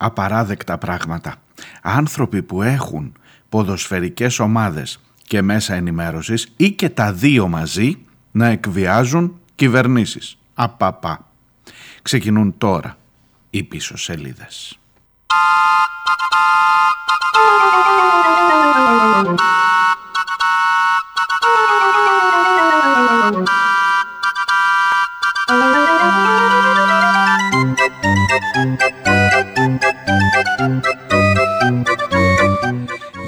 απαράδεκτα πράγματα. Άνθρωποι που έχουν ποδοσφαιρικές ομάδες και μέσα ενημέρωσης ή και τα δύο μαζί να εκβιάζουν κυβερνήσεις. Απαπα. Ξεκινούν τώρα οι πίσω σελίδες.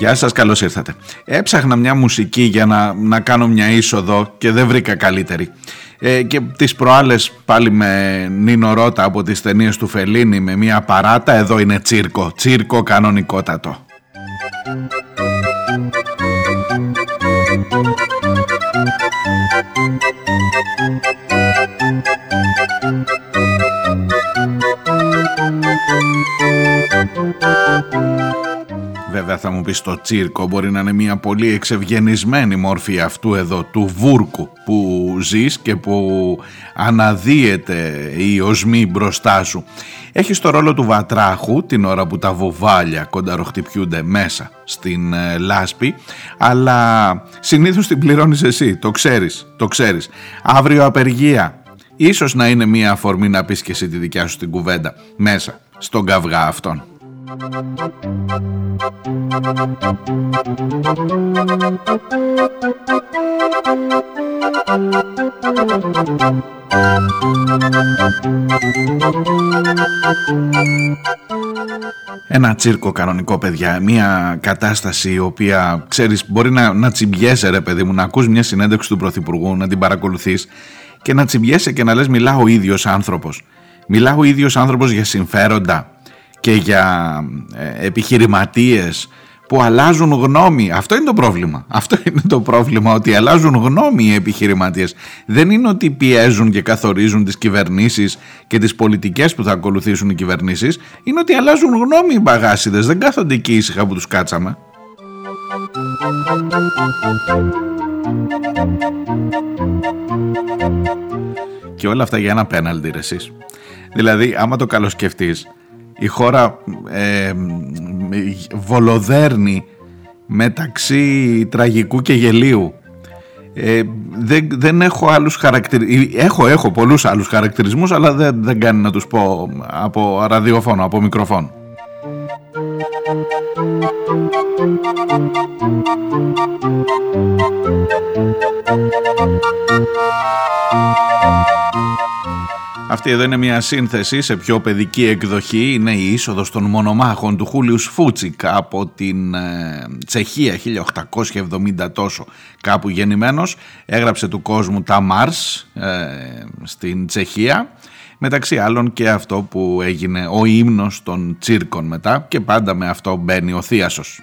Γεια σας, καλώς ήρθατε. Έψαχνα μια μουσική για να, να κάνω μια είσοδο και δεν βρήκα καλύτερη. Ε, και τις προάλλες πάλι με Νίνο Ρώτα από τις ταινίες του Φελίνη με μια παράτα, εδώ είναι τσίρκο, τσίρκο κανονικότατο. Βέβαια θα μου πεις το τσίρκο μπορεί να είναι μια πολύ εξευγενισμένη μόρφη αυτού εδώ του βούρκου που ζεις και που αναδύεται η οσμή μπροστά σου. Έχεις το ρόλο του βατράχου την ώρα που τα βουβάλια κονταροχτυπιούνται μέσα στην ε, λάσπη αλλά συνήθως την πληρώνεις εσύ, το ξέρεις, το ξέρεις. Αύριο απεργία, ίσως να είναι μια αφορμή να πεις και εσύ τη δικιά σου την κουβέντα μέσα στον καυγά αυτόν. Ένα τσίρκο κανονικό παιδιά, μια κατάσταση η οποία ξέρεις μπορεί να, να τσιμπιέσαι ρε παιδί μου, να ακούς μια συνέντευξη του Πρωθυπουργού, να την παρακολουθείς και να τσιμπιέσαι και να λες μιλάω ο ίδιος άνθρωπος. Μιλάω ο ίδιος άνθρωπος για συμφέροντα και για ε, επιχειρηματίες που αλλάζουν γνώμη. Αυτό είναι το πρόβλημα. Αυτό είναι το πρόβλημα ότι αλλάζουν γνώμη οι επιχειρηματίες. Δεν είναι ότι πιέζουν και καθορίζουν τις κυβερνήσεις και τις πολιτικές που θα ακολουθήσουν οι κυβερνήσεις. Είναι ότι αλλάζουν γνώμη οι μπαγάσιδες. Δεν κάθονται εκεί ήσυχα που τους κάτσαμε. Και όλα αυτά για ένα πέναλτι ρε εσείς. Δηλαδή άμα το καλοσκεφτείς η χώρα ε, βολοδέρνει μεταξύ τραγικού και γελίου. Ε, δεν, δεν έχω άλλους χαρακτηρισμούς, έχω, έχω πολλούς άλλους χαρακτηρισμούς αλλά δεν, δεν κάνει να τους πω από ραδιοφόνο, από μικροφόνο. Αυτή εδώ είναι μια σύνθεση σε πιο παιδική εκδοχή. Είναι η είσοδος των μονομάχων του Χούλιους Φούτσικ από την ε, Τσεχία 1870 τόσο κάπου γεννημένος. Έγραψε του κόσμου τα Μάρς ε, στην Τσεχία. Μεταξύ άλλων και αυτό που έγινε ο ύμνος των τσίρκων μετά και πάντα με αυτό μπαίνει ο Θίασος.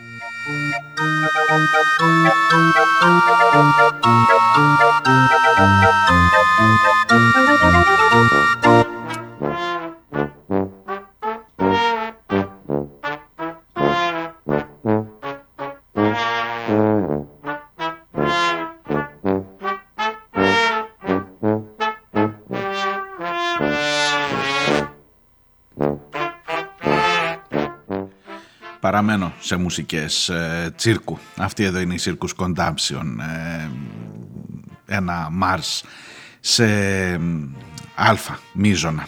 Παραμένω σε μουσικές ε, τσίρκου. Αυτή εδώ είναι η Circus Condumption. Ε, ένα Mars σε αλφα μίζωνα.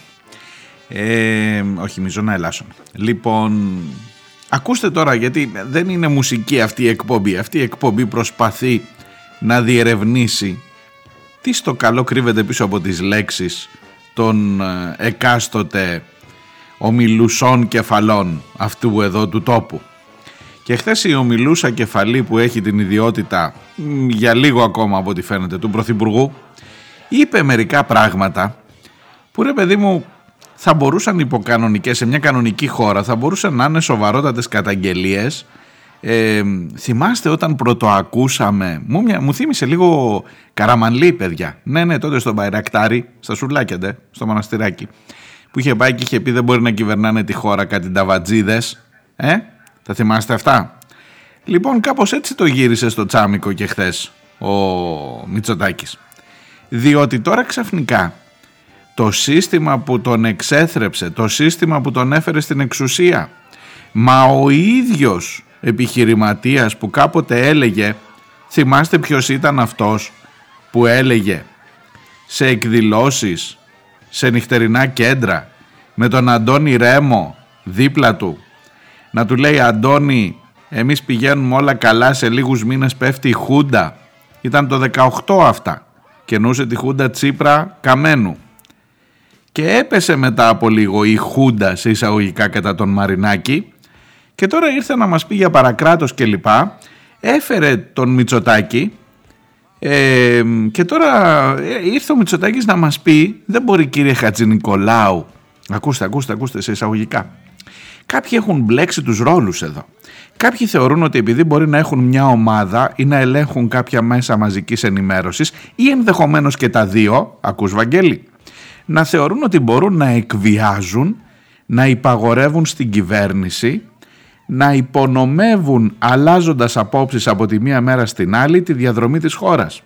Ε, όχι μίζωνα, ελάσσον. Λοιπόν, ακούστε τώρα γιατί δεν είναι μουσική αυτή η εκπομπή. Αυτή η εκπομπή προσπαθεί να διερευνήσει τι στο καλό κρύβεται πίσω από τις λέξεις των ε, εκάστοτε ομιλουσών κεφαλών αυτού εδώ του τόπου. Και χθες η ομιλούσα κεφαλή που έχει την ιδιότητα για λίγο ακόμα από ό,τι φαίνεται του Πρωθυπουργού είπε μερικά πράγματα που ρε παιδί μου θα μπορούσαν υποκανονικές σε μια κανονική χώρα θα μπορούσαν να είναι σοβαρότατες καταγγελίες. Ε, θυμάστε όταν πρωτοακούσαμε μου, μου θύμισε λίγο καραμανλή παιδιά. Ναι ναι τότε στον Μπαϊρακτάρι στα Σουρλάκιαντε στο μοναστηράκι που είχε πάει και είχε πει δεν μπορεί να κυβερνάνε τη χώρα κάτι ταβατζίδες. Ε, θα θυμάστε αυτά; Λοιπόν κάπως έτσι το γύρισε στο Τσάμικο και χθες ο Μητσοτάκης. Διότι τώρα ξαφνικά το σύστημα που τον εξέθρεψε, το σύστημα που τον έφερε στην εξουσία. Μα ο ίδιος επιχειρηματίας που κάποτε έλεγε, θυμάστε ποιος ήταν αυτός που έλεγε σε εκδηλώσεις, σε νυχτερινά κέντρα, με τον Αντώνη Ρέμο δίπλα του, να του λέει Αντώνη εμείς πηγαίνουμε όλα καλά σε λίγους μήνες πέφτει η Χούντα. Ήταν το 18 αυτά και νούσε τη Χούντα Τσίπρα Καμένου. Και έπεσε μετά από λίγο η Χούντα σε εισαγωγικά κατά τον Μαρινάκη και τώρα ήρθε να μας πει για παρακράτος και λοιπά. Έφερε τον Μητσοτάκη ε, και τώρα ε, ήρθε ο Μητσοτάκης να μας πει δεν μπορεί κύριε Χατζηνικολάου ακούστε ακούστε ακούστε σε εισαγωγικά Κάποιοι έχουν μπλέξει τους ρόλους εδώ. Κάποιοι θεωρούν ότι επειδή μπορεί να έχουν μια ομάδα ή να ελέγχουν κάποια μέσα μαζικής ενημέρωσης ή ενδεχομένως και τα δύο, ακούς Βαγγέλη, να θεωρούν ότι μπορούν να εκβιάζουν, να υπαγορεύουν στην κυβέρνηση, να υπονομεύουν αλλάζοντας απόψεις από τη μία μέρα στην άλλη τη διαδρομή της χώρας.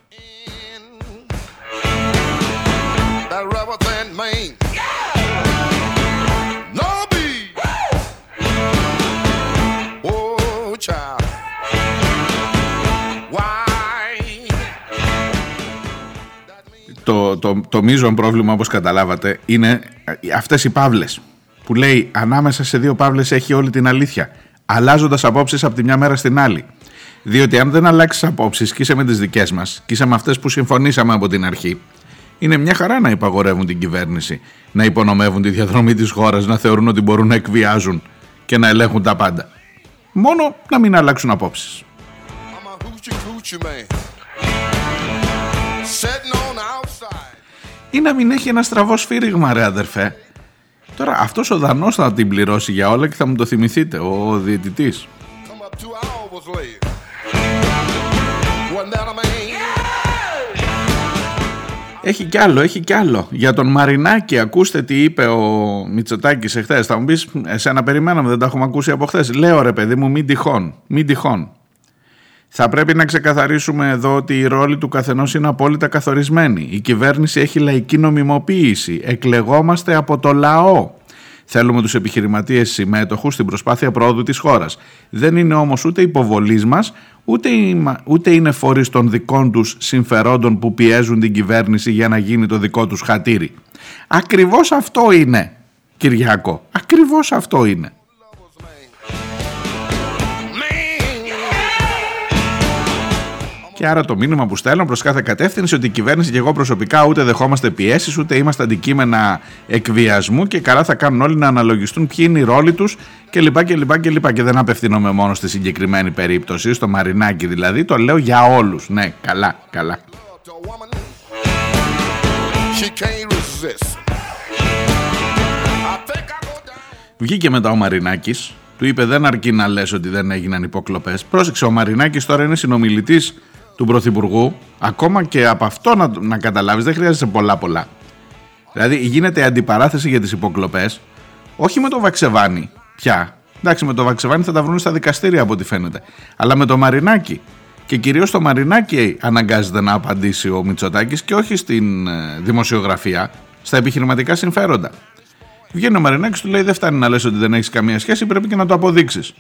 το, το, το μείζον πρόβλημα όπως καταλάβατε είναι αυτές οι παύλες που λέει ανάμεσα σε δύο παύλες έχει όλη την αλήθεια αλλάζοντας απόψεις από τη μια μέρα στην άλλη. Διότι αν δεν αλλάξεις απόψεις και είσαι με τις δικές μας και είσαι με αυτές που συμφωνήσαμε από την αρχή είναι μια χαρά να υπαγορεύουν την κυβέρνηση, να υπονομεύουν τη διαδρομή της χώρας, να θεωρούν ότι μπορούν να εκβιάζουν και να ελέγχουν τα πάντα. Μόνο να μην αλλάξουν απόψεις ή να μην έχει ένα στραβό σφύριγμα ρε αδερφέ. Τώρα αυτός ο Δανός θα την πληρώσει για όλα και θα μου το θυμηθείτε, ο διαιτητής. Έχει κι άλλο, έχει κι άλλο. Για τον Μαρινάκη, ακούστε τι είπε ο Μητσοτάκης εχθές. Θα μου πεις, εσένα περιμέναμε, δεν τα έχουμε ακούσει από χθες. Λέω ρε παιδί μου, μην τυχόν, μην τυχόν. Θα πρέπει να ξεκαθαρίσουμε εδώ ότι η ρόλη του καθενός είναι απόλυτα καθορισμένη. Η κυβέρνηση έχει λαϊκή νομιμοποίηση. Εκλεγόμαστε από το λαό. Θέλουμε τους επιχειρηματίες συμμέτοχους στην προσπάθεια πρόοδου της χώρας. Δεν είναι όμως ούτε υποβολής μας, ούτε, ούτε είναι φορείς των δικών τους συμφερόντων που πιέζουν την κυβέρνηση για να γίνει το δικό τους χατήρι. Ακριβώς αυτό είναι, Κυριάκο. Ακριβώς αυτό είναι. Και άρα το μήνυμα που στέλνω προς κάθε κατεύθυνση ότι η κυβέρνηση και εγώ προσωπικά ούτε δεχόμαστε πιέσεις, ούτε είμαστε αντικείμενα εκβιασμού και καλά θα κάνουν όλοι να αναλογιστούν ποιοι είναι οι ρόλοι τους κλπ. Και, και, και δεν απευθύνομαι μόνο στη συγκεκριμένη περίπτωση, στο Μαρινάκι δηλαδή, το λέω για όλους. Ναι, καλά, καλά. Βγήκε μετά ο Μαρινάκης του είπε δεν αρκεί να λες ότι δεν έγιναν υποκλοπές. Πρόσεξε ο Μαρινάκης τώρα είναι συνομιλητής του Πρωθυπουργού, ακόμα και από αυτό να, να καταλάβεις δεν χρειάζεται πολλά πολλά. Δηλαδή γίνεται αντιπαράθεση για τις υποκλοπές, όχι με το Βαξεβάνι πια. Εντάξει, με το Βαξεβάνι θα τα βρουν στα δικαστήρια από ό,τι φαίνεται. Αλλά με το Μαρινάκι. Και κυρίως το Μαρινάκι αναγκάζεται να απαντήσει ο Μητσοτάκης και όχι στην ε, δημοσιογραφία, στα επιχειρηματικά συμφέροντα. Βγαίνει ο Μαρινάκης του λέει δεν φτάνει να λες ότι δεν έχεις καμία σχέση, πρέπει και να το αποδείξεις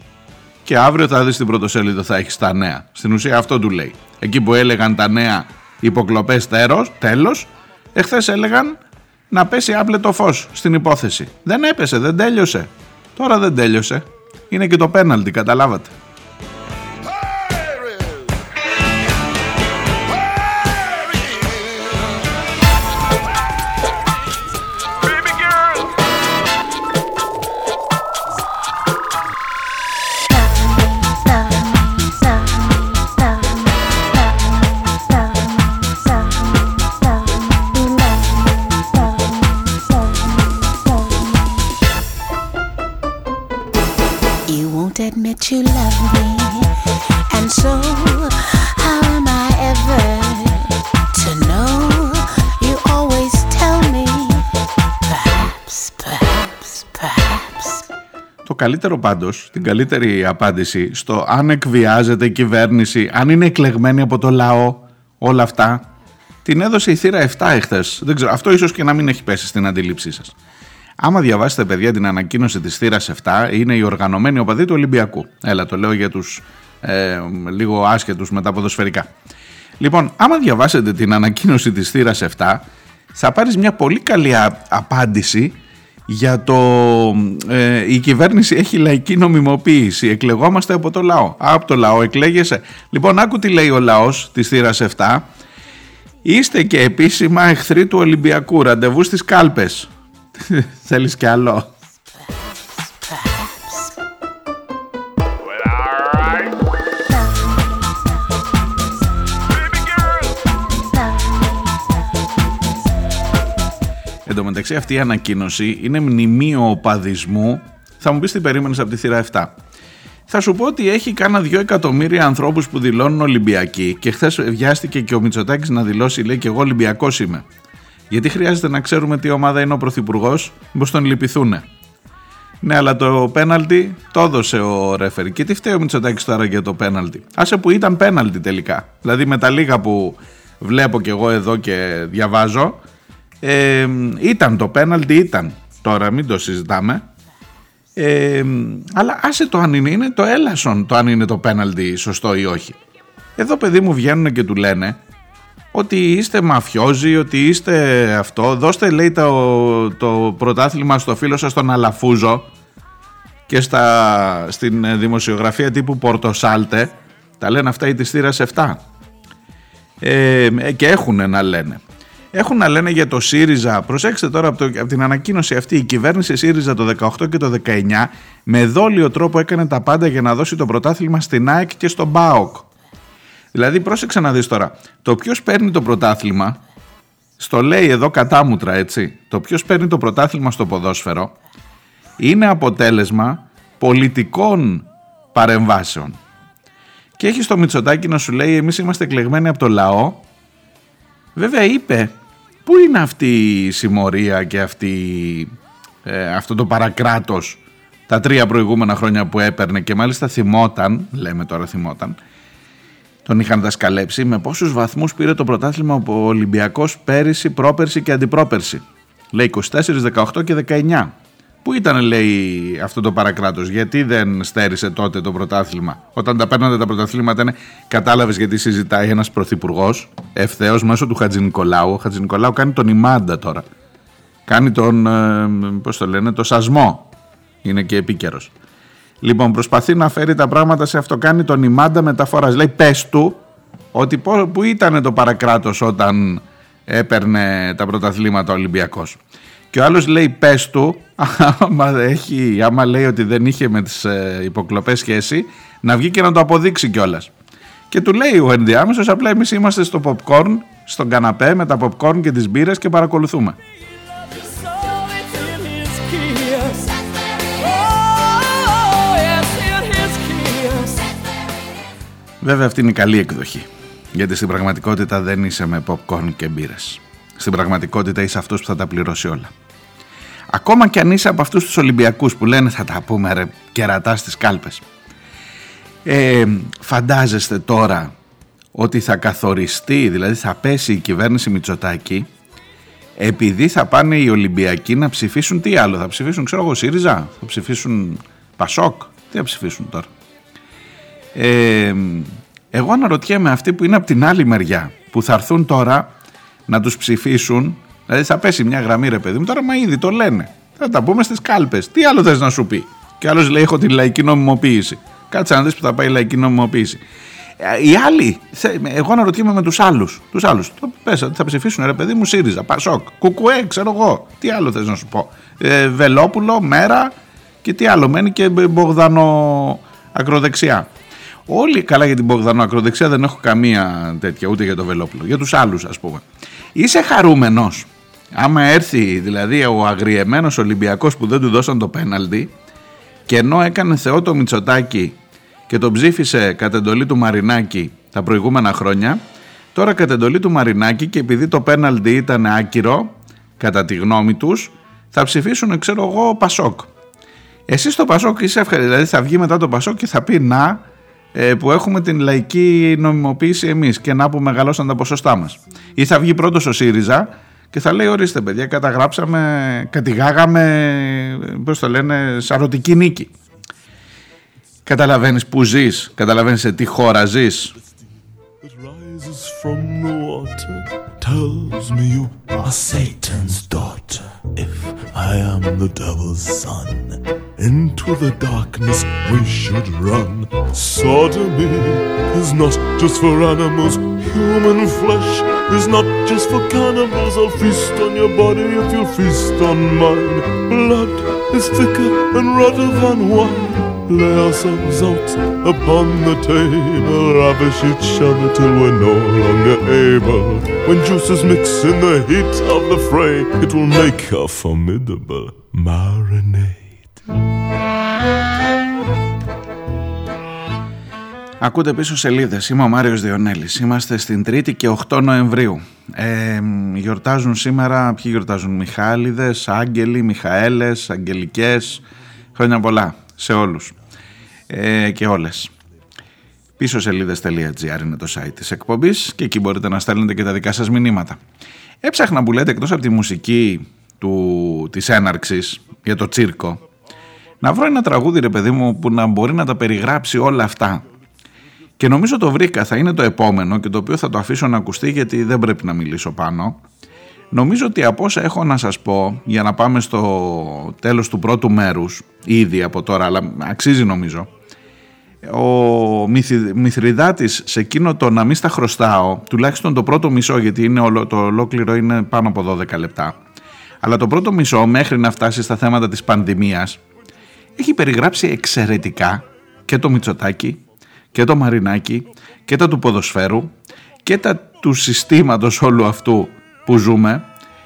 και αύριο θα δεις την πρωτοσέλιδο θα έχεις τα νέα. Στην ουσία αυτό του λέει. Εκεί που έλεγαν τα νέα υποκλοπές τέρος, τέλος, εχθές έλεγαν να πέσει άπλετο φως στην υπόθεση. Δεν έπεσε, δεν τέλειωσε. Τώρα δεν τέλειωσε. Είναι και το πέναλτι, καταλάβατε. Καλύτερο πάντως, την καλύτερη απάντηση στο αν εκβιάζεται η κυβέρνηση, αν είναι εκλεγμένη από το λαό, όλα αυτά, την έδωσε η θύρα 7 εχθές. Δεν ξέρω, αυτό ίσως και να μην έχει πέσει στην αντίληψή σας. Άμα διαβάσετε, παιδιά, την ανακοίνωση της θύρας 7, είναι η οργανωμένη οπαδή του Ολυμπιακού. Έλα, το λέω για τους ε, λίγο άσχετους με τα ποδοσφαιρικά. Λοιπόν, άμα διαβάσετε την ανακοίνωση της θύρας 7, θα πάρεις μια πολύ καλή απάντηση για το ε, η κυβέρνηση έχει λαϊκή νομιμοποίηση, εκλεγόμαστε από το λαό. από το λαό εκλέγεσαι. Λοιπόν, άκου τι λέει ο λαός της θύρας 7. Είστε και επίσημα εχθροί του Ολυμπιακού, ραντεβού στις κάλπες. Θέλεις κι άλλο; Εν τω μεταξύ αυτή η ανακοίνωση είναι μνημείο οπαδισμού. Θα μου πεις τι περίμενες από τη θύρα 7. Θα σου πω ότι έχει κάνα δυο εκατομμύρια ανθρώπους που δηλώνουν Ολυμπιακοί και χθες βιάστηκε και ο Μητσοτάκης να δηλώσει, λέει και εγώ Ολυμπιακός είμαι. Γιατί χρειάζεται να ξέρουμε τι ομάδα είναι ο Πρωθυπουργός, μήπως τον λυπηθούν. Ναι, αλλά το πέναλτι το έδωσε ο ρέφερ. Και τι φταίει ο Μητσοτάκης τώρα για το πέναλτι; Άσε που ήταν πέναλτι τελικά. Δηλαδή με τα λίγα που βλέπω και εγώ εδώ και διαβάζω, ε, ήταν το πέναλτι, ήταν. Τώρα μην το συζητάμε. Ε, αλλά άσε το αν είναι, είναι το έλασον το αν είναι το πέναλτι σωστό ή όχι. Εδώ παιδί μου βγαίνουν και του λένε ότι είστε μαφιόζοι, ότι είστε αυτό. Δώστε λέει το, το πρωτάθλημα στο φίλο σας τον Αλαφούζο και στα, στην δημοσιογραφία τύπου Πορτοσάλτε. Τα λένε αυτά οι της θύρας 7. Ε, και έχουν να λένε. Έχουν να λένε για το ΣΥΡΙΖΑ. Προσέξτε τώρα από, το, από την ανακοίνωση αυτή. Η κυβέρνηση ΣΥΡΙΖΑ το 18 και το 19 με δόλιο τρόπο έκανε τα πάντα για να δώσει το πρωτάθλημα στην ΑΕΚ και στον ΠΑΟΚ. Δηλαδή, πρόσεξε να δεις τώρα. Το ποιος παίρνει το πρωτάθλημα, στο λέει εδώ κατάμουτρα έτσι. Το ποιος παίρνει το πρωτάθλημα στο ποδόσφαιρο είναι αποτέλεσμα πολιτικών παρεμβάσεων. Και έχει το Μητσοτάκι να σου λέει: Εμείς είμαστε εκλεγμένοι από το λαό. Βέβαια, είπε Πού είναι αυτή η συμμορία και αυτή, ε, αυτό το παρακράτος τα τρία προηγούμενα χρόνια που έπαιρνε και μάλιστα θυμόταν, λέμε τώρα θυμόταν, τον είχαν δασκαλέψει με πόσους βαθμούς πήρε το πρωτάθλημα ο Ολυμπιακός πέρυσι, πρόπερσι και αντιπρόπερσι. Λέει 24, 18 και 19. Πού ήταν, λέει, αυτό το παρακράτος, γιατί δεν στέρισε τότε το πρωτάθλημα; Όταν τα παίρνατε τα πρωταθλήματα, ναι, κατάλαβες γιατί συζητάει ένας πρωθυπουργός ευθέως μέσω του Χατζη Νικολάου. Ο Χατζη Νικολάου κάνει τον ημάντα τώρα. Κάνει τον, ε, πώς το λένε, το σασμό. Είναι και επίκαιρος. Λοιπόν, προσπαθεί να φέρει τα πράγματα σε αυτό. Κάνει τον ημάντα μεταφοράς. Λέει, πες του ότι που ήταν το παρακράτος όταν έπαιρνε τα πρωταθλήματα ο Ολυμπιακός. Και ο άλλος λέει πες του, άμα, έχει, άμα λέει ότι δεν είχε με τις ε, υποκλοπές σχέση, να βγει και να το αποδείξει κιόλας. Και του λέει ο ενδιάμεσος, απλά εμείς είμαστε στο popcorn, στον καναπέ με τα popcorn και τις μπύρες και παρακολουθούμε. Βέβαια αυτή είναι η καλή εκδοχή, γιατί στην πραγματικότητα δεν είσαι με popcorn και μπύρες. Στην πραγματικότητα είσαι αυτός που θα τα πληρώσει όλα. Ακόμα και αν είσαι από αυτούς τους Ολυμπιακούς που λένε θα τα πούμε ρε κερατάς στις κάλπες. Ε, φαντάζεστε τώρα ότι θα καθοριστεί, δηλαδή θα πέσει η κυβέρνηση Μητσοτάκη επειδή θα πάνε οι Ολυμπιακοί να ψηφίσουν τι άλλο, θα ψηφίσουν ξέρω εγώ ΣΥΡΙΖΑ, θα ψηφίσουν Πασόκ, τι θα ψηφίσουν τώρα. Ε, εγώ αναρωτιέμαι αυτοί που είναι από την άλλη μεριά που θα έρθουν τώρα να τους ψηφίσουν Δηλαδή θα πέσει μια γραμμή ρε παιδί μου, τώρα μα ήδη το λένε. Θα τα πούμε στις κάλπες. Τι άλλο θες να σου πει; Και άλλος λέει: Έχω την λαϊκή νομιμοποίηση. Κάτσε να δεις που θα πάει η λαϊκή νομιμοποίηση. Ε, οι άλλοι, εγώ αναρωτιέμαι με τους άλλους. Τους άλλους. Το πες, θα ψηφίσουν ρε παιδί μου ΣΥΡΙΖΑ, ΠΑΣΟΚ, ΚΟΚΟΕ, ξέρω εγώ. Τι άλλο θες να σου πω; Ε, Βελόπουλο, Μέρα και τι άλλο. Μένει και Μπογδανο ακροδεξιά. Όλοι καλά για την Μπογδανο ακροδεξιά δεν έχω καμία τέτοια ούτε για το Βελόπουλο. Για τους άλλους ας πούμε. Είσαι χαρούμενος Άμα έρθει δηλαδή ο αγριεμένος Ολυμπιακός που δεν του δώσαν το πέναλτι και ενώ έκανε θεό το Μητσοτάκι και τον ψήφισε κατά εντολή του Μαρινάκη τα προηγούμενα χρόνια τώρα κατά εντολή του Μαρινάκη και επειδή το πέναλτι ήταν άκυρο κατά τη γνώμη τους θα ψηφίσουν ξέρω εγώ Πασόκ. Εσύ στο Πασόκ είσαι ευχαριστή, δηλαδή θα βγει μετά το Πασόκ και θα πει να ε, που έχουμε την λαϊκή νομιμοποίηση εμείς και να που μεγαλώσαν τα ποσοστά μας. Ή θα βγει πρώτος ο ΣΥΡΙΖΑ και θα λέει ορίστε παιδιά καταγράψαμε, κατηγάγαμε, πώς το λένε, σαρωτική νίκη. Καταλαβαίνεις που ζεις, καταλαβαίνεις σε τι χώρα ζεις. tells me you are Satan's daughter. If I am the devil's son, into the darkness we should run. Sodomy is not just for animals, human flesh is not just for cannibals. I'll feast on your body if you'll feast on mine. Blood is thicker and redder than wine. Lay ourselves out upon the table, ravish each other till we're no longer able. When juices mix in the heat of the fray, it will make a formidable marinade. Ακούτε πίσω σελίδες. Είμαι ο Μάριος Διονέλης. Είμαστε στην 3η και 8 Νοεμβρίου. Ε, γιορτάζουν σήμερα, ποιοι γιορτάζουν, Μιχάλιδε, Άγγελοι, Μιχαέλες, Αγγελικές. Χρόνια πολλά σε όλους ε, και όλες. Πίσω σελίδες.gr είναι το site της εκπομπής και εκεί μπορείτε να στέλνετε και τα δικά σας μηνύματα. Έψαχνα που λέτε εκτός από τη μουσική του, της έναρξης για το τσίρκο να βρω ένα τραγούδι ρε παιδί μου που να μπορεί να τα περιγράψει όλα αυτά. Και νομίζω το βρήκα, θα είναι το επόμενο και το οποίο θα το αφήσω να ακουστεί γιατί δεν πρέπει να μιλήσω πάνω. Νομίζω ότι από όσα έχω να σας πω για να πάμε στο τέλος του πρώτου μέρους ήδη από τώρα αλλά αξίζει νομίζω ο Μηθριδάτης σε εκείνο το να μην στα χρωστάω τουλάχιστον το πρώτο μισό γιατί είναι το ολόκληρο είναι πάνω από 12 λεπτά αλλά το πρώτο μισό μέχρι να φτάσει στα θέματα της πανδημίας έχει περιγράψει εξαιρετικά και το Μητσοτάκι και το Μαρινάκι και τα του ποδοσφαίρου και τα του συστήματος όλου αυτού που ζούμε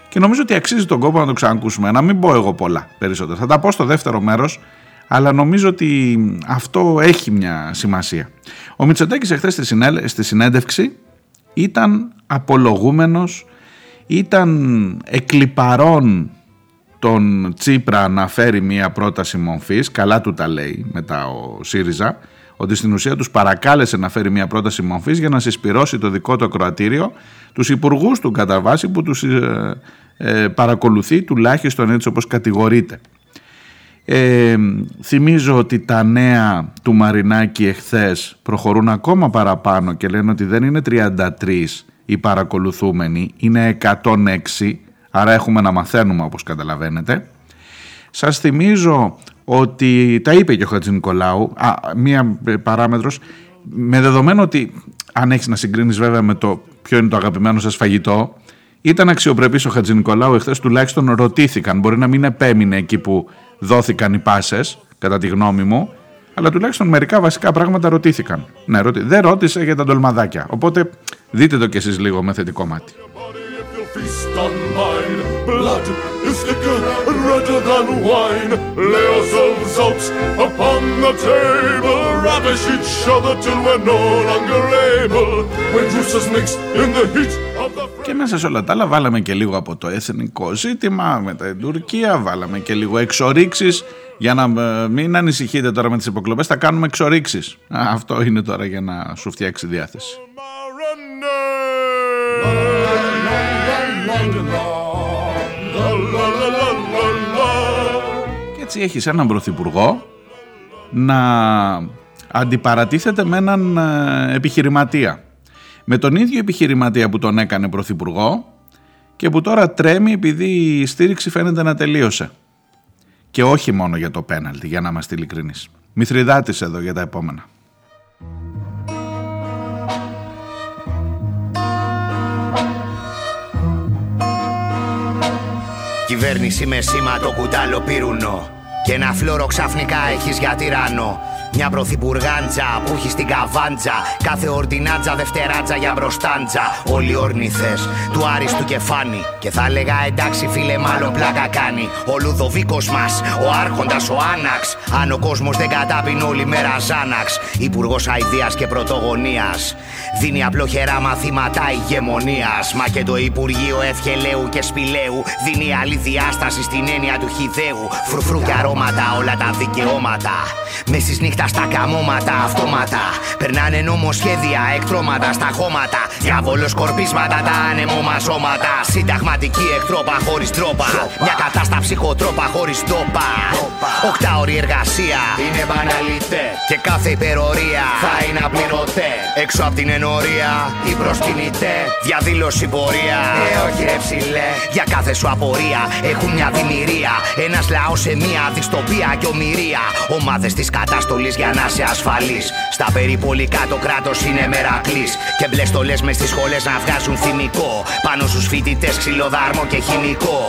και νομίζω ότι αξίζει τον κόπο να το ξανακούσουμε. Να μην πω εγώ πολλά περισσότερα. Θα τα πω στο δεύτερο μέρος, αλλά νομίζω ότι αυτό έχει μια σημασία. Ο Μητσοτάκης εχθές στη συνέντευξη ήταν απολογούμενος, ήταν εκλυπαρών τον Τσίπρα να φέρει μια πρόταση μορφής, καλά του τα λέει μετά ο ΣΥΡΙΖΑ, ότι στην ουσία τους παρακάλεσε να φέρει μια πρόταση μορφής για να συσπυρώσει το δικό του ακροατήριο τους υπουργούς του κατά βάση που τους ε, ε, παρακολουθεί τουλάχιστον έτσι όπως κατηγορείται. Ε, θυμίζω ότι τα νέα του Μαρινάκη εχθές προχωρούν ακόμα παραπάνω και λένε ότι δεν είναι 33 οι παρακολουθούμενοι, είναι 106, άρα έχουμε να μαθαίνουμε όπως καταλαβαίνετε. Σας θυμίζω ότι τα είπε και ο Χατζη Νικολάου, α, μία παράμετρος, με δεδομένο ότι αν έχεις να συγκρίνεις βέβαια με το ποιο είναι το αγαπημένο σας φαγητό, ήταν αξιοπρεπής ο Χατζη Νικολάου, εχθές τουλάχιστον ρωτήθηκαν, μπορεί να μην επέμεινε εκεί που δόθηκαν οι πάσες, κατά τη γνώμη μου, αλλά τουλάχιστον μερικά βασικά πράγματα ρωτήθηκαν. Ναι, δεν ρώτησε για τα ντολμαδάκια, οπότε δείτε το κι εσείς λίγο με θετικό μάτι. Than wine. Lay ourselves out upon the table, ravish each other till we're no longer able. When juices mix in the heat of the και μέσα σε όλα τα άλλα βάλαμε και λίγο από το εθνικό ζήτημα με την Τουρκία, βάλαμε και λίγο εξορίξεις για να μην ανησυχείτε τώρα με τις υποκλοπές, θα κάνουμε εξορίξεις. Αυτό είναι τώρα για να σου φτιάξει διάθεση. Έτσι έχεις έναν πρωθυπουργό να αντιπαρατίθεται με έναν ε, επιχειρηματία. Με τον ίδιο επιχειρηματία που τον έκανε πρωθυπουργό και που τώρα τρέμει επειδή η στήριξη φαίνεται να τελείωσε. Και όχι μόνο για το πέναλτι, για να είμαστε ειλικρινείς. Μηθριδάτης εδώ για τα επόμενα. Κυβέρνηση με σήμα το κουτάλο πύρουνο Και ένα φλόρο ξαφνικά έχεις για τυράννο μια πρωθυπουργάντζα που έχει στην καβάντζα. Κάθε ορτινάτζα δευτεράτζα για μπροστάντζα. Όλοι ορνηθε του άριστου κεφάνι. Και θα έλεγα εντάξει φίλε, μάλλον πλάκα κάνει. Ο Λουδοβίκος μας, ο Άρχοντας, ο Άναξ. Αν ο κόσμος δεν κατάπινε όλη μέρα Ζάναξ. Υπουργός Αιδεία και Πρωτογωνίας. Δίνει απλοχερά μαθήματα ηγεμονίας. Μα και το Υπουργείο Ευχελαίου και Σπηλαίου δίνει άλλη διάσταση στην έννοια του χιδαίου. Φρουφρού και αρώματα, όλα τα δικαιώματα. Μες στις νύχτα στα καμώματα, αυτόματα. Περνάνε νομοσχέδια, εκτρώματα στα χώματα. Διάβολο σκορπίσματα, τα ανεμόμαζώματα. Συνταγματική εκτρόπα χωρίς τρόπα. Μια κατάσταση ψυχοτρόπα χωρίς τόπα. Οκτάωρη εργασία είναι μπαναλιτέ. Και κάθε υπερορία θα είναι απληρωτέ. Έξω από την ενορία, οι προσκυνητέ. Διαδήλωση πορεία. Ε, όχι ρε ψηλέ. Για κάθε σου απορία έχουν μια δημιουργία. Ένας λαός σε μια δυστοπία και ομοιρία. Ομάδες της καταστολής για να είσαι ασφαλή. Στα περιπολικά το κράτος είναι μερακλής. Και μπλε στολές μες στις σχολές να βγάζουν θυμικό. Πάνω στους φοιτητές ξυλοδάρμο και χημικό.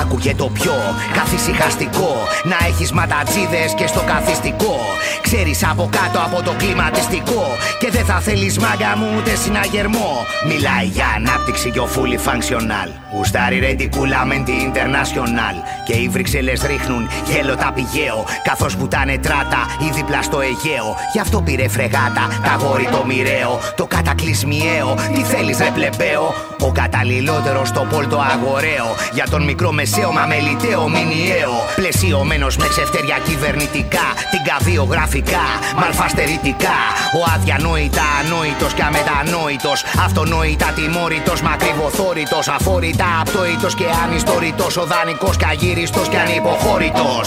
Άκουγε το πιο καθησυχαστικό. Να έχεις ματατζίδες και στο καθιστικό. Ξέρεις από κάτω από το κλιματιστικό. Και δεν θα θέλεις μάγκα μου ούτε συναγερμό. Μιλάει για ανάπτυξη και ο fully functional. Ουστάρι ρε την κουλαμέντη international. Και οι Βρυξέλλες ρίχνουν γέλο τα πηγαίο. Καθώς πουτάνε τράτα ή δίπλα στο Αιγαίο. Γι' αυτό πήρε φρεγάτα τα γόρι το μοιραίο. Το κατακλυσμιαίο. Τι θέλεις ρε πλεμπαίο; Ο καταλληλότερος στο πόλτο αγοραίο. Για τον μικρό μεσαίο μα μελιτέο μηνιαίο. Πλαισιωμένος με ξεφτέρια κυβερνητικά. Την καβιογραφικά, μαλφαστερητικά. Ο αδιανόητα ανόητος και αμετανόητος. Αυτονόητα τιμόρυτο, μακριβοθόρητο. Αφόρητα απτόητος και ανιστορητό. Ο δανεικός και αγύριστος και ανυποχώρητος.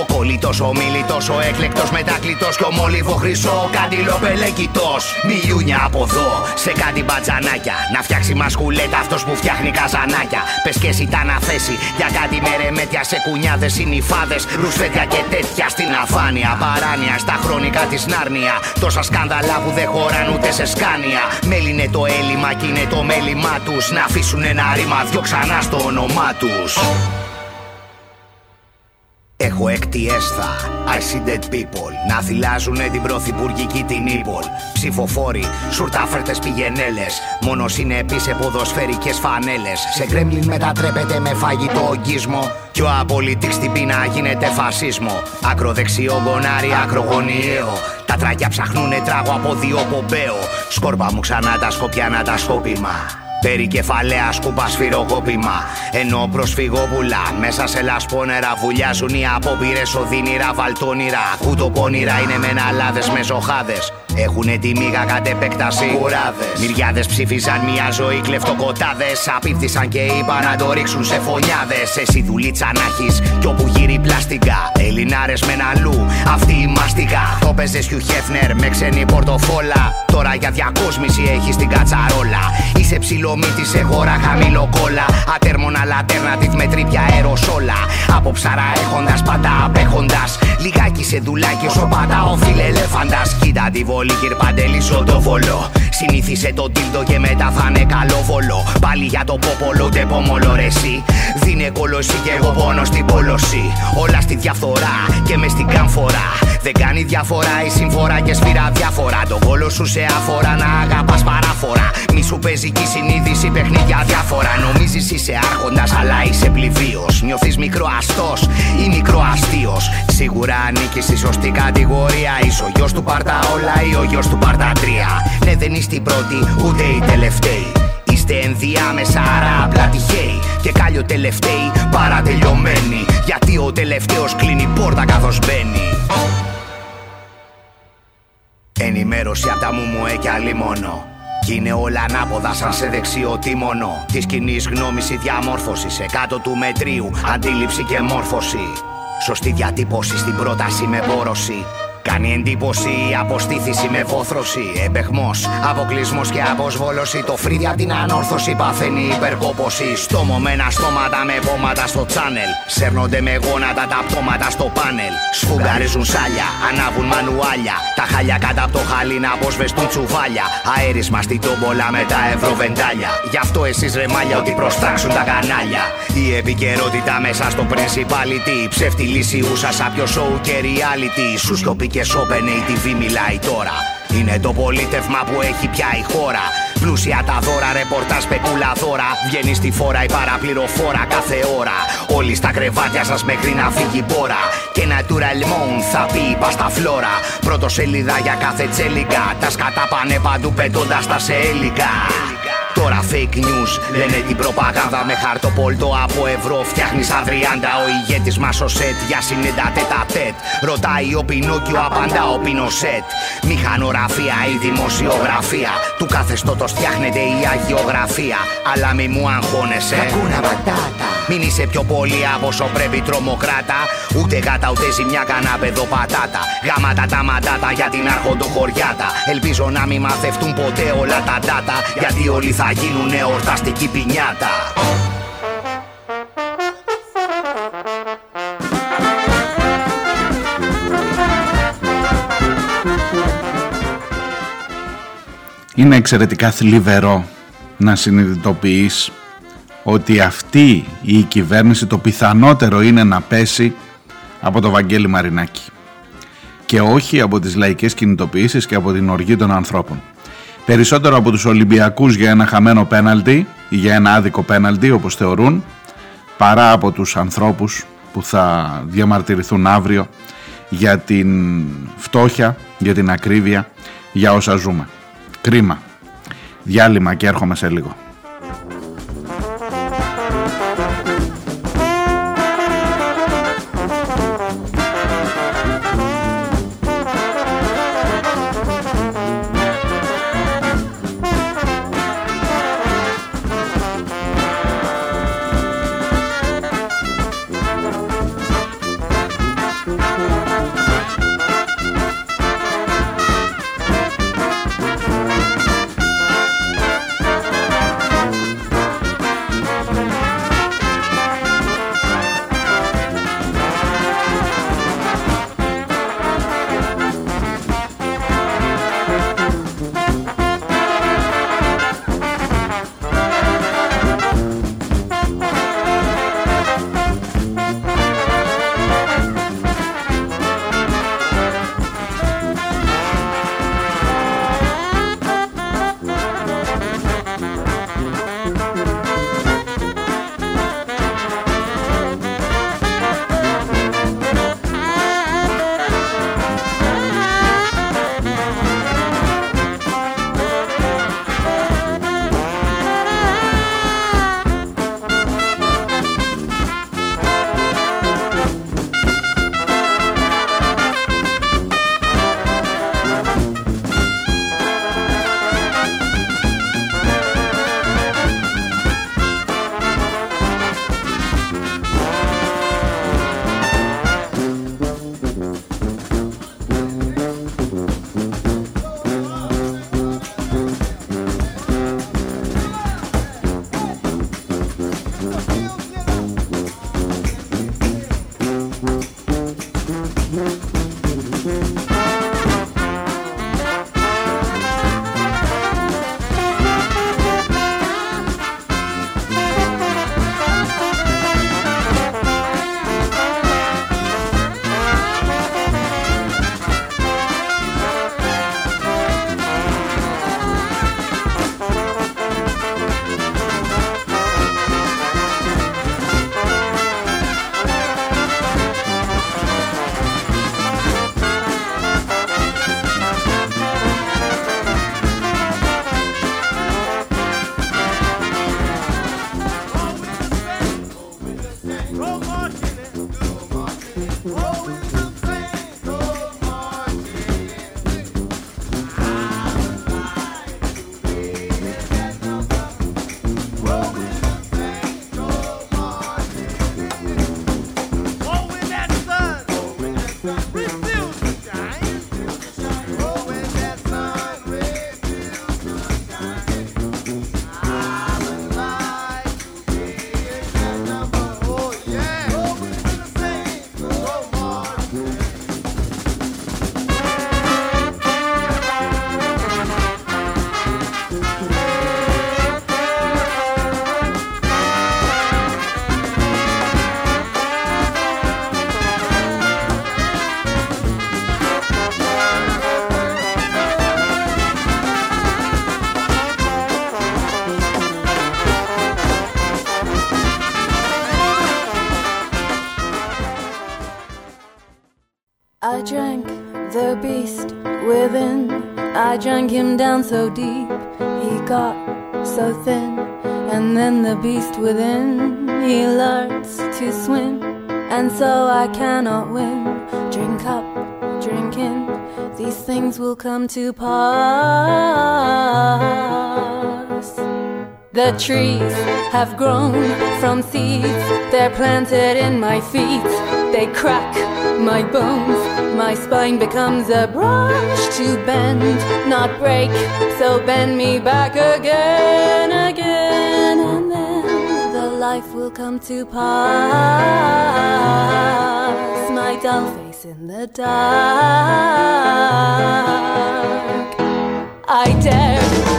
Ο κολλητός, ο μίλητο, ο έκλεκτος μετάκλητο και ο μόλιβο χρυσό. Καντιλοπελέκητο. Μιλούνια από εδώ σε κάτι μπατζανάκια. Να φτιάξει μασκουλέτα αυτός που φτιάχνει καζανάκια. Πες και εσύ τα να θέσει για κάτι μερεμέτια σε κουνιάδες συνυφάδες. Ρουσφέτια και τέτοια στην αφάνεια. Παράνοια στα χρονικά της Νάρνια. Τόσα σκάνδαλα που δεν χωράν ούτε σε σκάνια. Μέλινε το έλλειμμα και είναι το μέλημά τους. Να αφήσουν ένα ρήμα δυο ξανά στο όνομά τους. Έχω εκτιέσθα I see dead people. Να θυλάζουνε την πρωθυπουργική την ύπολ. Ψηφοφόροι, σουρτάφερτες πηγενέλες. Μόνος είναι επί σε ποδοσφαιρικές φανέλες. Σε κρέμλιν μετατρέπεται με φαγητό ογκισμό Κι ο απολυτής στην πείνα γίνεται φασίσμο. Ακροδεξιό γκονάρι, ακρογωνιαίο. Τα τράκια ψαχνούνε τράγω από δύο πομπαίο Σκόρπα μου ξανά τα σκοπιάνα τα σκόπιμα Περικεφαλαία σκούπα σφυροκόπημα. Ενώ προσφυγόπουλα μέσα σε λασπόνερα βουλιάζουν οι απόπειρες οδύνηρα βαλτόνιρα. Κουτοπώνυρα είναι μεναλάδε με ζοχάδε. Έχουνε τη μίγα κατ' επέκταση. Κουράδες. Μυριάδες ψήφισαν μια ζωή κλεφτοκοτάδες. Απίφθησαν και είπαν να το ρίξουν σε φωνιάδες. Εσύ δουλίτσα να έχεις κι όπου γύρει πλαστικά. Ελληνάρες με αλλού, αυτή η μαστικά. Το παίζε Χιου Χέφνερ με ξένη πορτοφόλα. Τώρα για διακόσμηση έχεις την κατσαρόλα. Είσαι ψηλομύτης σε χώρα χαμηλό κόλλα. Ατέρμονα alternative με τρίπια αεροσόλα. Από ψαρά έχοντας πάντα απέχοντας. Λιγάκι σε δουλάκι όσο πατάω φιλελέφαντα. Κοίτα τη βολή κυρπαντέλη το βολό. Συνήθισε το τίλτο και μετά θα είναι καλό βολό. Πάλι για το πόπολο, ούτε πόμολο ρε εσύ. Δίνε κολοσί και εγώ πόνο στην πόλωση. Όλα στη διαφθορά και μες στην καμφορά. Δεν κάνει διαφορά η συμφορά και σφυρά διάφορα. Το κόλο σου σε αφορά να αγαπάς παράφορα. Μη σου παίζει και η συνείδηση παιχνίδια διάφορα. Νομίζεις είσαι άρχοντας, αλλά είσαι πληβίο. Νιώθεις μικρό αστός ή μικρό αστείος. Σίγουρα ανήκεις στη σωστή κατηγορία. Είσαι ο γιος του Πάρτα όλα ή ο γιος του Πάρτα τρία. Ναι, δεν είστε οι πρώτοι ούτε οι τελευταίοι. Είστε ενδιάμεσα, άρα απλά τυχαίοι. Και κάλιο τελευταίοι παρατελειωμένοι. Γιατί ο τελευταίος κλείνει πόρτα καθώς μπαίνει. Ενημέρωση από τα μουμουέ και άλλη μόνο. Κι είναι όλα ανάποδα σαν σε δεξιό τίμωνο Της κοινή γνώμης η διαμόρφωση σε κάτω του μετρίου Αντίληψη και μόρφωση Σωστή διατύπωση στην πρόταση με πόρωση Κάνει εντύπωση η αποστήθηση με βόθρωση. Επεχμό, αποκλεισμός και αποσβόλωση. Το φρύδι απ' την ανόρθωση παθαίνει υπερκόπωση. Στομωμένα στόματα με πόματα στο τσάνελ. Σέρνονται με γόνατα τα πτώματα στο πάνελ. Σφουγγαρίζουν σάλια, ανάβουν μανουάλια. Τα χάλια κάτω από το χάλι να αποσβεστούν τσουβάλια. Αέρισμα στην τόμπολα με τα ευρωβεντάλια. Γι' αυτό εσείς ρε μάλια ότι προστάξουν τα κανάλια. Η επικαιρότητα μέσα στο principality. Ψεύτη λύση ούσα σάπιο show και reality. Σου σιωπή και σόπεν ATV μιλάει τώρα. Είναι το πολίτευμα που έχει πια η χώρα. Πλούσια τα δώρα, ρεπορτά σπεκούλα δώρα. Βγαίνει στη φόρα η παραπληροφόρα κάθε ώρα. Όλοι στα κρεβάτια σας μέχρι να φύγει η μπόρα. Και natural moon θα πει είπα στα φλόρα. Πρώτο σελίδα για κάθε τσέλικα. Τα σκατά πάνε παντού πετώντας τα σε έλικα. Το Τώρα fake news λένε την προπαγάνδα με χαρτοπόλτο από ευρώ. Φτιάχνεις αδριάντα ο ηγέτης μας ο σετ για συνέντα τετατέτ. Ρωτάει ο Πινόκιο, απαντά ο Πινοσέτ. Μηχανογραφία ή δημοσιογραφία. Του καθεστώτος φτιάχνεται η αγιογραφία. Αλλά μη μου αγχώνεσαι. Κακούνα ματάτα. Μην είσαι πιο πολύ από όσο πρέπει τρομοκράτα. Ούτε γάτα ούτε ζημιά κανένα παιδοπατάτα. Γάματα τα μαντάτα για την αρχοντοχωριάτα. Ελπίζω να μην μαθευτούν ποτέ όλα τα ντάτα. Γιατί όλοι θα γίνουν εορταστική πινιάτα. Είναι εξαιρετικά θλιβερό να συνειδητοποιείς ότι αυτή η κυβέρνηση το πιθανότερο είναι να πέσει από το Βαγγέλη Μαρινάκη και όχι από τις λαϊκές κινητοποιήσεις και από την οργή των ανθρώπων. Περισσότερο από τους Ολυμπιακούς για ένα χαμένο πέναλτι ή για ένα άδικο πέναλτι όπως θεωρούν παρά από τους ανθρώπους που θα διαμαρτυρηθούν αύριο για την φτώχεια, για την ακρίβεια, για όσα ζούμε. Κρίμα. Διάλειμμα και έρχομαι σε λίγο. Him down so deep he got so thin. And then the beast within, he learns to swim. And so I cannot win. Drink up, drink in, these things will come to pass. The trees have grown from seeds, they're planted in my feet. They crack my bones, my spine becomes a branch to bend, not break. So bend me back again, again, and then the life will come to pass. My dull face in the dark. I dare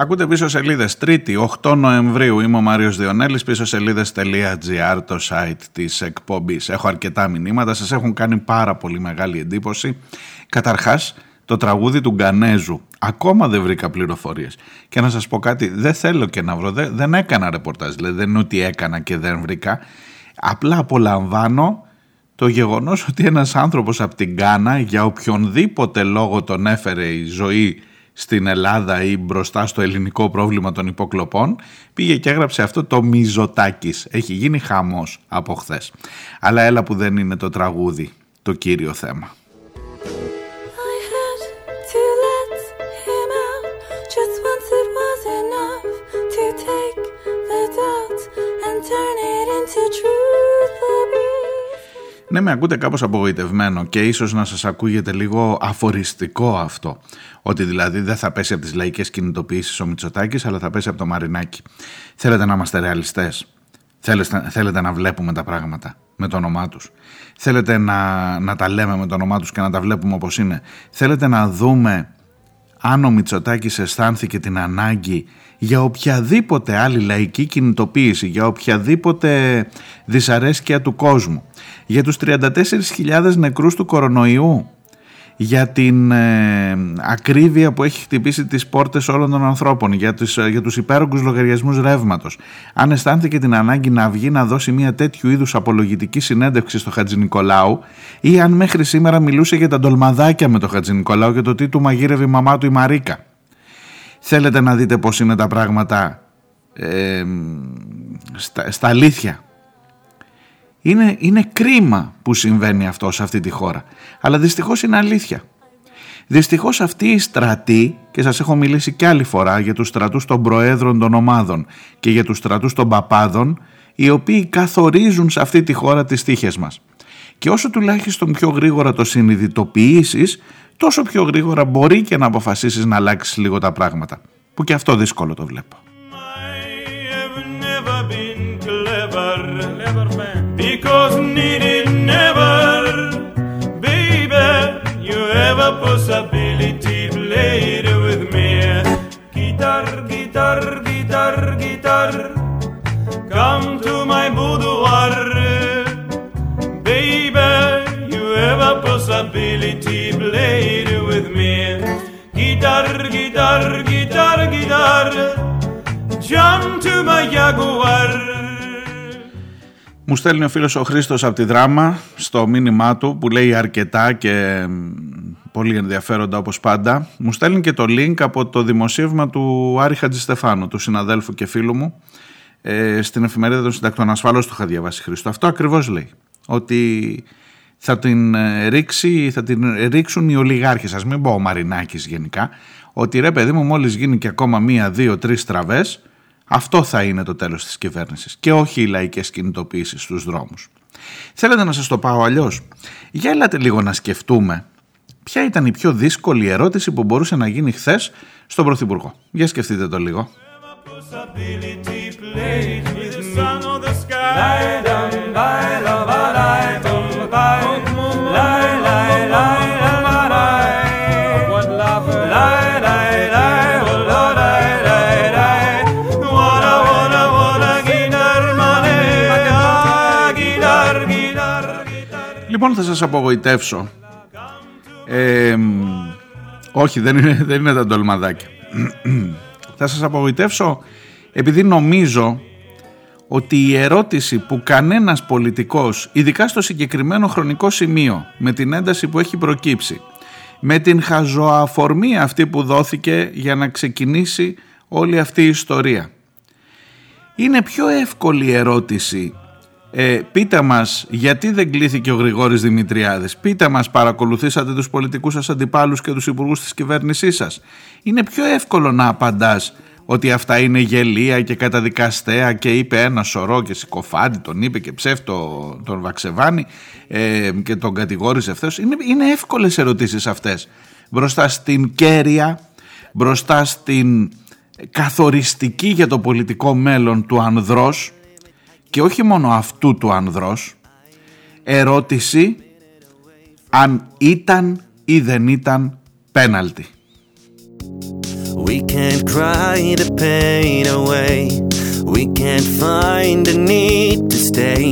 Ακούτε πίσω σελίδες. Τρίτη, 8 Νοεμβρίου. Είμαι ο Μάριος Διονέλης. Πίσω σελίδε.gr, το site της εκπομπής. Έχω αρκετά μηνύματα. Σας έχουν κάνει πάρα πολύ μεγάλη εντύπωση. Καταρχάς, το τραγούδι του Γκανέζου. Ακόμα δεν βρήκα πληροφορίες. Και να σας πω κάτι, δεν θέλω και να βρω. Δεν, δεν έκανα ρεπορτάζ. Δηλαδή, δεν είναι ότι έκανα και δεν βρήκα. Απλά απολαμβάνω το γεγονός ότι ένας άνθρωπος από την Κάνα για οποιονδήποτε λόγο τον έφερε η ζωή στην Ελλάδα ή μπροστά στο ελληνικό πρόβλημα των υποκλοπών πήγε και έγραψε αυτό το Μιζωτάκης. Έχει γίνει χαμός από χθες. Αλλά έλα που δεν είναι το τραγούδι το κύριο θέμα. I had to let him out. Just once it was enough to take the doubt and turn it into truth. The beast. Ναι, με ακούτε κάπως απογοητευμένο και ίσως να σας ακούγεται λίγο αφοριστικό αυτό. Ότι δηλαδή δεν θα πέσει από τις λαϊκές κινητοποιήσεις ο Μητσοτάκης, αλλά θα πέσει από το Μαρινάκι. Θέλετε να είμαστε ρεαλιστές. Θέλετε, θέλετε να βλέπουμε τα πράγματα με το όνομά τους. Θέλετε να, να τα λέμε με το όνομά τους και να τα βλέπουμε όπως είναι. Θέλετε να δούμε αν ο Μητσοτάκης αισθάνθηκε την ανάγκη για οποιαδήποτε άλλη λαϊκή κινητοποίηση, για οποιαδήποτε δυσαρέσκεια του κόσμου, για τους 34.000 νεκρούς του κορονοϊού, για την ε, ακρίβεια που έχει χτυπήσει τις πόρτες όλων των ανθρώπων, για τους, ε, για τους υπέρογκους λογαριασμούς ρεύματος. Αν αισθάνθηκε την ανάγκη να βγει να δώσει μια τέτοιου είδους απολογητική συνέντευξη στο Χατζη Νικολάου ή αν μέχρι σήμερα μιλούσε για τα ντολμαδάκια με το Χατζη Νικολάου και το τι του μαγείρευε η μαμά του η Μαρίκα. Θέλετε να δείτε πώς είναι τα πράγματα ε, στα, στα αλήθεια; Είναι, είναι κρίμα που συμβαίνει αυτό σε αυτή τη χώρα. Αλλά δυστυχώς είναι αλήθεια. Δυστυχώς αυτή η στρατή, και σας έχω μιλήσει και άλλη φορά για τους στρατούς των προέδρων των ομάδων και για τους στρατούς των παπάδων, οι οποίοι καθορίζουν σε αυτή τη χώρα τις τύχες μας. Και όσο τουλάχιστον πιο γρήγορα το συνειδητοποιήσεις, τόσο πιο γρήγορα μπορεί και να αποφασίσεις να αλλάξεις λίγο τα πράγματα. Που και αυτό δύσκολο το βλέπω. Because needed never, baby. You have a possibility played with me. Guitar, guitar, guitar, guitar, come to my boudoir, baby. You have a possibility played with me. Guitar, guitar, guitar, guitar. Jump to my Jaguar. Μου στέλνει ο φίλος ο Χρήστος από τη δράμα στο μήνυμά του που λέει αρκετά και μ, πολύ ενδιαφέροντα όπως πάντα. Μου στέλνει και το link από το δημοσίευμα του Άρη Χατζηστεφάνου, του συναδέλφου και φίλου μου, ε, στην εφημερίδα των συντακτών. Ασφαλώς το είχα διαβάσει Χρήστο. Αυτό ακριβώς λέει. Ότι θα την, ε, ρίξει, θα την ρίξουν οι ολιγάρχες, ας μην πω ο Μαρινάκης γενικά, ότι ρε παιδί μου μόλις γίνει και ακόμα μία, δύο, τρεις τραβές, αυτό θα είναι το τέλος της κυβέρνησης και όχι οι λαϊκές κινητοποιήσεις στους δρόμους. Θέλετε να σας το πάω αλλιώς; Για έλατε λίγο να σκεφτούμε ποια ήταν η πιο δύσκολη ερώτηση που μπορούσε να γίνει χθες στον Πρωθυπουργό; Για σκεφτείτε το λίγο. Λοιπόν θα σας απογοητεύσω. Ε, μ, όχι δεν είναι, δεν είναι τα ντολμαδάκια. θα σας απογοητεύσω επειδή νομίζω ότι η ερώτηση που κανένας πολιτικός, ειδικά στο συγκεκριμένο χρονικό σημείο, με την ένταση που έχει προκύψει, με την χαζοαφορμή αυτή που δόθηκε για να ξεκινήσει όλη αυτή η ιστορία. Είναι πιο εύκολη ερώτηση ε, πείτε μας γιατί δεν κλήθηκε ο Γρηγόρης Δημητριάδης; Πείτε μας παρακολουθήσατε τους πολιτικούς σας αντιπάλους και τους υπουργούς της κυβέρνησής σας; Είναι πιο εύκολο να απαντάς ότι αυτά είναι γελία και καταδικαστέα και είπε ένα σωρό και συκοφάντη τον είπε και ψεύτο τον Βαξεβάνη ε, και τον κατηγόρησε ευθέως. Είναι, είναι εύκολες ερωτήσεις αυτές μπροστά στην κέρια, μπροστά στην καθοριστική για το πολιτικό μέλλον του ανδρός και όχι μόνο αυτού του ανδρός ερώτηση αν ήταν ή δεν ήταν πέναλτι. We can't cry the pain away We can't find the need to stay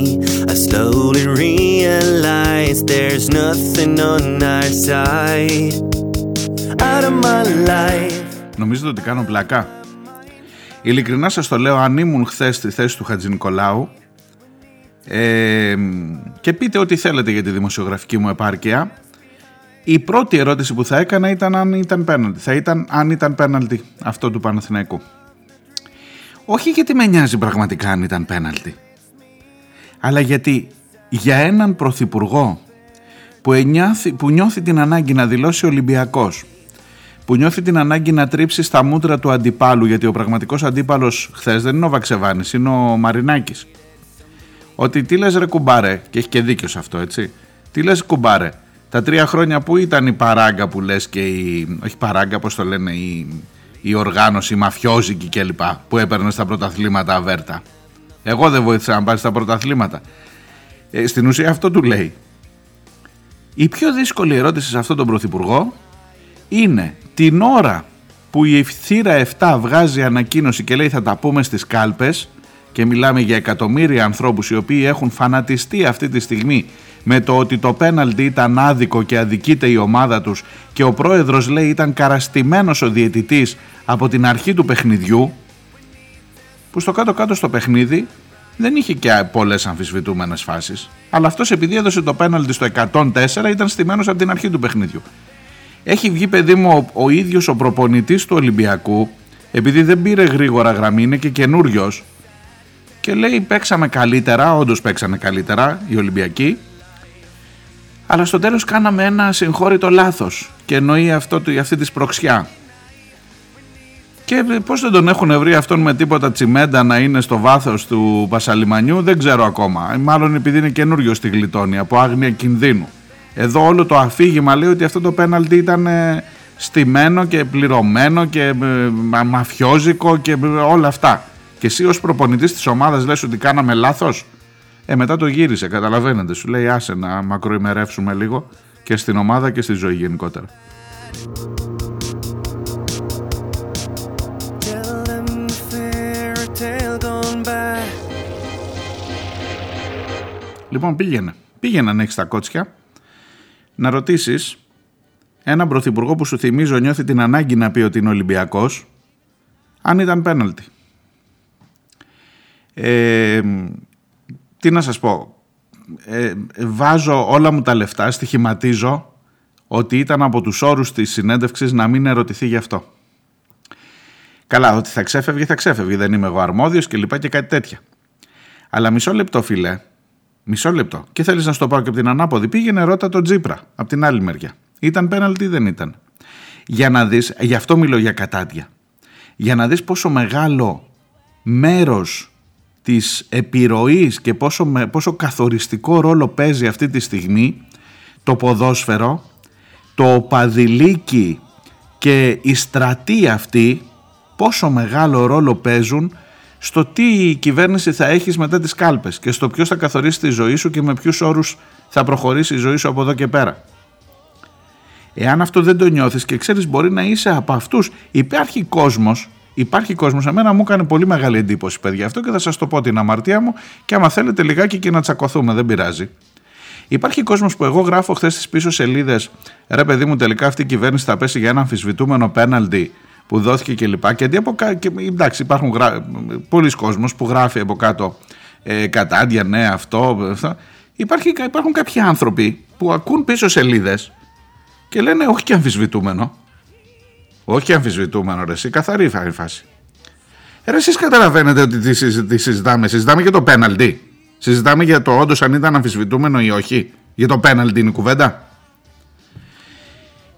I slowly realize there's nothing on our side Out of my life Νομίζετε ότι κάνω πλακά Ειλικρινά σας το λέω αν ήμουν χθες στη θέση του Χατζη Νικολάου ε, και πείτε ό,τι θέλετε για τη δημοσιογραφική μου επάρκεια η πρώτη ερώτηση που θα έκανα ήταν αν ήταν πέναλτι. Θα ήταν αν ήταν πέναλτι αυτό του Παναθηναϊκού. Όχι γιατί με νοιάζει πραγματικά αν ήταν πέναλτι. Αλλά γιατί για έναν πρωθυπουργό που, ενιάθει, που νιώθει την ανάγκη να δηλώσει Ολυμπιακός που νιώθει την ανάγκη να τρίψει στα μούτρα του αντιπάλου, γιατί ο πραγματικός αντίπαλος χθες δεν είναι ο Βαξεβάνης, είναι ο Μαρινάκης. Ότι τι λες, ρε κουμπάρε, και έχει και δίκιο σε αυτό, έτσι. Τι λες, κουμπάρε, τα τρία χρόνια που ήταν η παράγκα που λες και η. Όχι παράγκα, πώς το λένε, η, η οργάνωση, η μαφιόζικη κλπ. που έπαιρνε στα πρωταθλήματα αβέρτα. Εγώ δεν βοήθησα να πάρεις στα πρωταθλήματα. Ε, στην ουσία αυτό του λέει. Η πιο δύσκολη ερώτηση σε αυτόν τον πρωθυπουργό είναι την ώρα που η θύρα 7 βγάζει ανακοίνωση και λέει θα τα πούμε στις κάλπες και μιλάμε για εκατομμύρια ανθρώπους οι οποίοι έχουν φανατιστεί αυτή τη στιγμή με το ότι το πέναλτι ήταν άδικο και αδικείται η ομάδα τους και ο πρόεδρος λέει ήταν καραστημένος ο διαιτητής από την αρχή του παιχνιδιού που στο κάτω κάτω στο παιχνίδι δεν είχε και πολλές αμφισβητούμενες φάσεις. Αλλά αυτός επειδή έδωσε το πέναλτι στο 104 ήταν στημένος από την αρχή του παιχνιδιού έχει βγει παιδί μου ο, ο ίδιος ο προπονητής του Ολυμπιακού επειδή δεν πήρε γρήγορα γραμμή είναι και καινούριος. και λέει παίξαμε καλύτερα, όντως παίξαμε καλύτερα οι Ολυμπιακοί αλλά στο τέλος κάναμε ένα συγχώρητο λάθος και εννοεί αυτό, αυτή τη σπροξιά. Και πώς δεν τον έχουν βρει αυτόν με τίποτα τσιμέντα να είναι στο βάθος του Πασαλιμανιού δεν ξέρω ακόμα. Μάλλον επειδή είναι καινούριο στη γλιτώνη από άγνοια κινδύνου. Εδώ όλο το αφήγημα λέει ότι αυτό το πέναλτι ήταν ε, στημένο και πληρωμένο και ε, μαφιόζικο και ε, όλα αυτά. Και εσύ ως προπονητής της ομάδας λες ότι κάναμε λάθος; Ε, μετά το γύρισε, καταλαβαίνετε. Σου λέει άσε να μακροημερεύσουμε λίγο και στην ομάδα και στη ζωή γενικότερα. Λοιπόν πήγαινε. Πήγαινε να έχει τα κότσια να ρωτήσεις έναν πρωθυπουργό που σου θυμίζω νιώθει την ανάγκη να πει ότι είναι Ολυμπιακός αν ήταν πέναλτι. Ε, τι να σας πω, ε, βάζω όλα μου τα λεφτά, στοιχηματίζω ότι ήταν από τους όρους της συνέντευξης να μην ερωτηθεί γι' αυτό. Καλά, ότι θα ξέφευγε, θα ξέφευγε, δεν είμαι εγώ αρμόδιος και λοιπά και κάτι τέτοια. Αλλά μισό λεπτό φιλέ, Μισό λεπτό. Και θέλεις να σου το πάω και από την ανάποδη. Πήγαινε ρώτα τον Τζίπρα από την άλλη μεριά. Ήταν πέναλτι ή δεν ήταν. Για να δεις, γι' αυτό μιλώ για κατάτια. Για να δεις πόσο μεγάλο μέρος της επιρροής και πόσο, πόσο καθοριστικό ρόλο παίζει αυτή τη στιγμή το ποδόσφαιρο, το παδιλίκι και η στρατή αυτή πόσο μεγάλο ρόλο παίζουν στο τι η κυβέρνηση θα έχεις μετά τις κάλπες και στο ποιος θα καθορίσει τη ζωή σου και με ποιους όρους θα προχωρήσει η ζωή σου από εδώ και πέρα. Εάν αυτό δεν το νιώθεις και ξέρεις μπορεί να είσαι από αυτούς, υπάρχει κόσμος, υπάρχει κόσμος, εμένα μου έκανε πολύ μεγάλη εντύπωση παιδιά αυτό και θα σας το πω την αμαρτία μου και άμα θέλετε λιγάκι και να τσακωθούμε δεν πειράζει. Υπάρχει κόσμος που εγώ γράφω χθες στις πίσω σελίδες ρε παιδί μου τελικά αυτή η κυβέρνηση θα πέσει για ένα αμφισβητούμενο πέναλτι που δόθηκε και λοιπά. Και, από και εντάξει, υπάρχουν γρα... πολλοί κόσμος που γράφει από κάτω ε, κατάντια, ναι, αυτό, αυτό. Υπάρχει, υπάρχουν κάποιοι άνθρωποι που ακούν πίσω σελίδες Και λένε όχι και αμφισβητούμενο. Όχι και αμφισβητούμενο ρε εσύ, καθαρή η φάση. Ε, ρε, εσείς καταλαβαίνετε ότι τι, συζητάμε. Συζητάμε για το πέναλτι. Συζητάμε για το όντως αν ήταν αμφισβητούμενο ή όχι. Για το πέναλτι είναι η κουβέντα.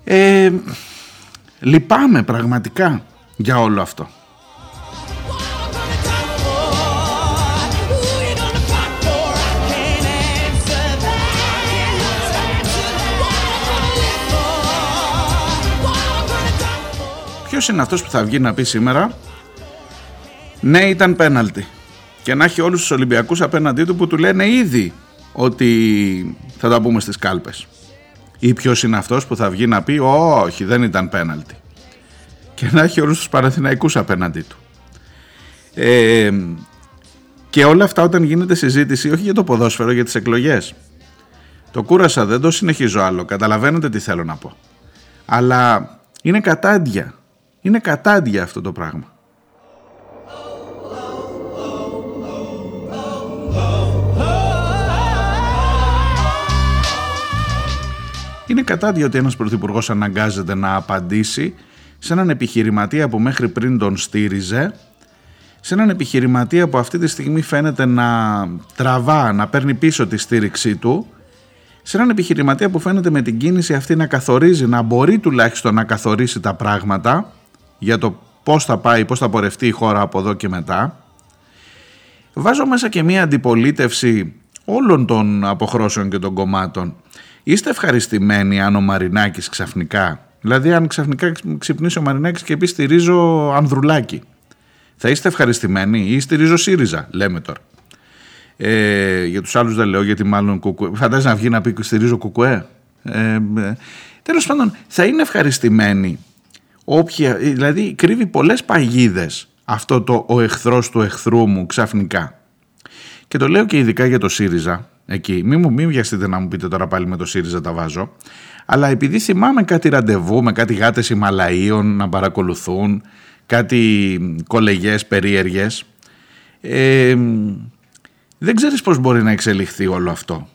Ε, λυπάμαι πραγματικά για όλο αυτό. Ποιος είναι αυτός που θα βγει να πει σήμερα ναι ήταν πέναλτι και να έχει όλους τους Ολυμπιακούς απέναντί του που του λένε ήδη ότι θα τα πούμε στις κάλπες. Ή ποιος είναι αυτός που θα βγει να πει όχι δεν ήταν πέναλτι. Και να έχει όλους τους Παναθηναϊκούς απέναντί του. Ε, και όλα αυτά όταν γίνεται συζήτηση όχι για το ποδόσφαιρο, για τις εκλογές. Το κούρασα, δεν το συνεχίζω άλλο. Καταλαβαίνετε τι θέλω να πω. Αλλά είναι κατάντια. Είναι κατάντια αυτό το πράγμα. Είναι κατά ότι ένας πρωθυπουργός αναγκάζεται να απαντήσει σε έναν επιχειρηματία που μέχρι πριν τον στήριζε, σε έναν επιχειρηματία που αυτή τη στιγμή φαίνεται να τραβά, να παίρνει πίσω τη στήριξή του, σε έναν επιχειρηματία που φαίνεται με την κίνηση αυτή να καθορίζει, να μπορεί τουλάχιστον να καθορίσει τα πράγματα για το πώς θα πάει, πώς θα πορευτεί η χώρα από εδώ και μετά. Βάζω μέσα και μία αντιπολίτευση όλων των αποχρώσεων και των κομμάτων Είστε ευχαριστημένοι αν ο Μαρινάκης ξαφνικά, δηλαδή αν ξαφνικά ξυπνήσει ο Μαρινάκης και πει στηρίζω Ανδρουλάκη, θα είστε ευχαριστημένοι ή στηρίζω ΣΥΡΙΖΑ, λέμε τώρα. Ε, για τους άλλους δεν λέω γιατί μάλλον κουκουέ. Φαντάζεσαι να βγει να πει στηρίζω κουκουέ. Ε, ε, τέλος πάντων θα είναι ευχαριστημένοι όποια, δηλαδή κρύβει πολλές παγίδες αυτό το ο εχθρός του εχθρού μου ξαφνικά. Και το λέω και ειδικά για το ΣΥΡΙΖΑ εκεί. Μην μου μην βιαστείτε να μου πείτε τώρα πάλι με το ΣΥΡΙΖΑ τα βάζω. Αλλά επειδή θυμάμαι κάτι ραντεβού με κάτι γάτες Ιμαλαίων να παρακολουθούν, κάτι κολεγές περίεργες, ε, δεν ξέρεις πώς μπορεί να εξελιχθεί όλο αυτό.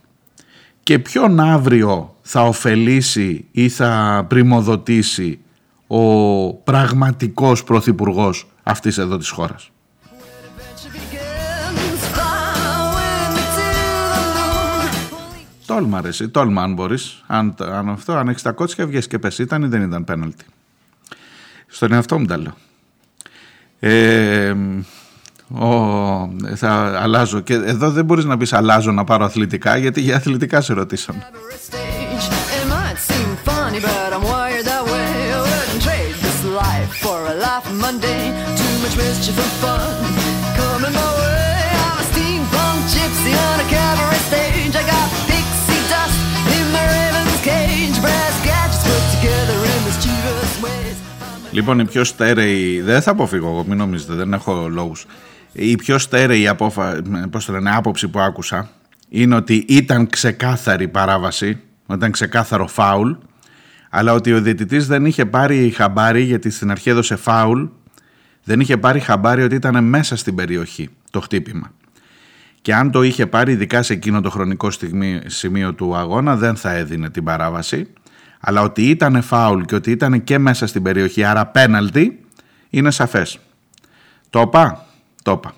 Και ποιον αύριο θα ωφελήσει ή θα πρημοδοτήσει ο πραγματικός πρωθυπουργός αυτής εδώ της χώρας; Τόλμα ρε εσύ, τόλμα αν μπορείς. Αν, αν αυτό, αν έχεις τα κότσια βγες και πες ήταν ή δεν ήταν πέναλτι. Στον εαυτό μου τα λέω. Ε, ο, θα αλλάζω και εδώ δεν μπορείς να πεις αλλάζω να πάρω αθλητικά γιατί για αθλητικά σε ρωτήσαμε. Λοιπόν, η πιο στέρεη. Δεν θα αποφύγω εγώ, μην νομίζετε, δεν έχω λόγους. Η πιο στέρεη απόφα... πώς το λένε, άποψη που άκουσα είναι ότι ήταν ξεκάθαρη παράβαση, ήταν ξεκάθαρο φάουλ, αλλά ότι ο διαιτητής δεν είχε πάρει χαμπάρι, γιατί στην αρχή έδωσε φάουλ, δεν είχε πάρει χαμπάρι ότι ήταν μέσα στην περιοχή το χτύπημα. Και αν το είχε πάρει, ειδικά σε εκείνο το χρονικό στιγμή, σημείο του αγώνα, δεν θα έδινε την παράβαση αλλά ότι ήταν φάουλ και ότι ήταν και μέσα στην περιοχή, άρα πέναλτι, είναι σαφές. Το είπα, το είπα.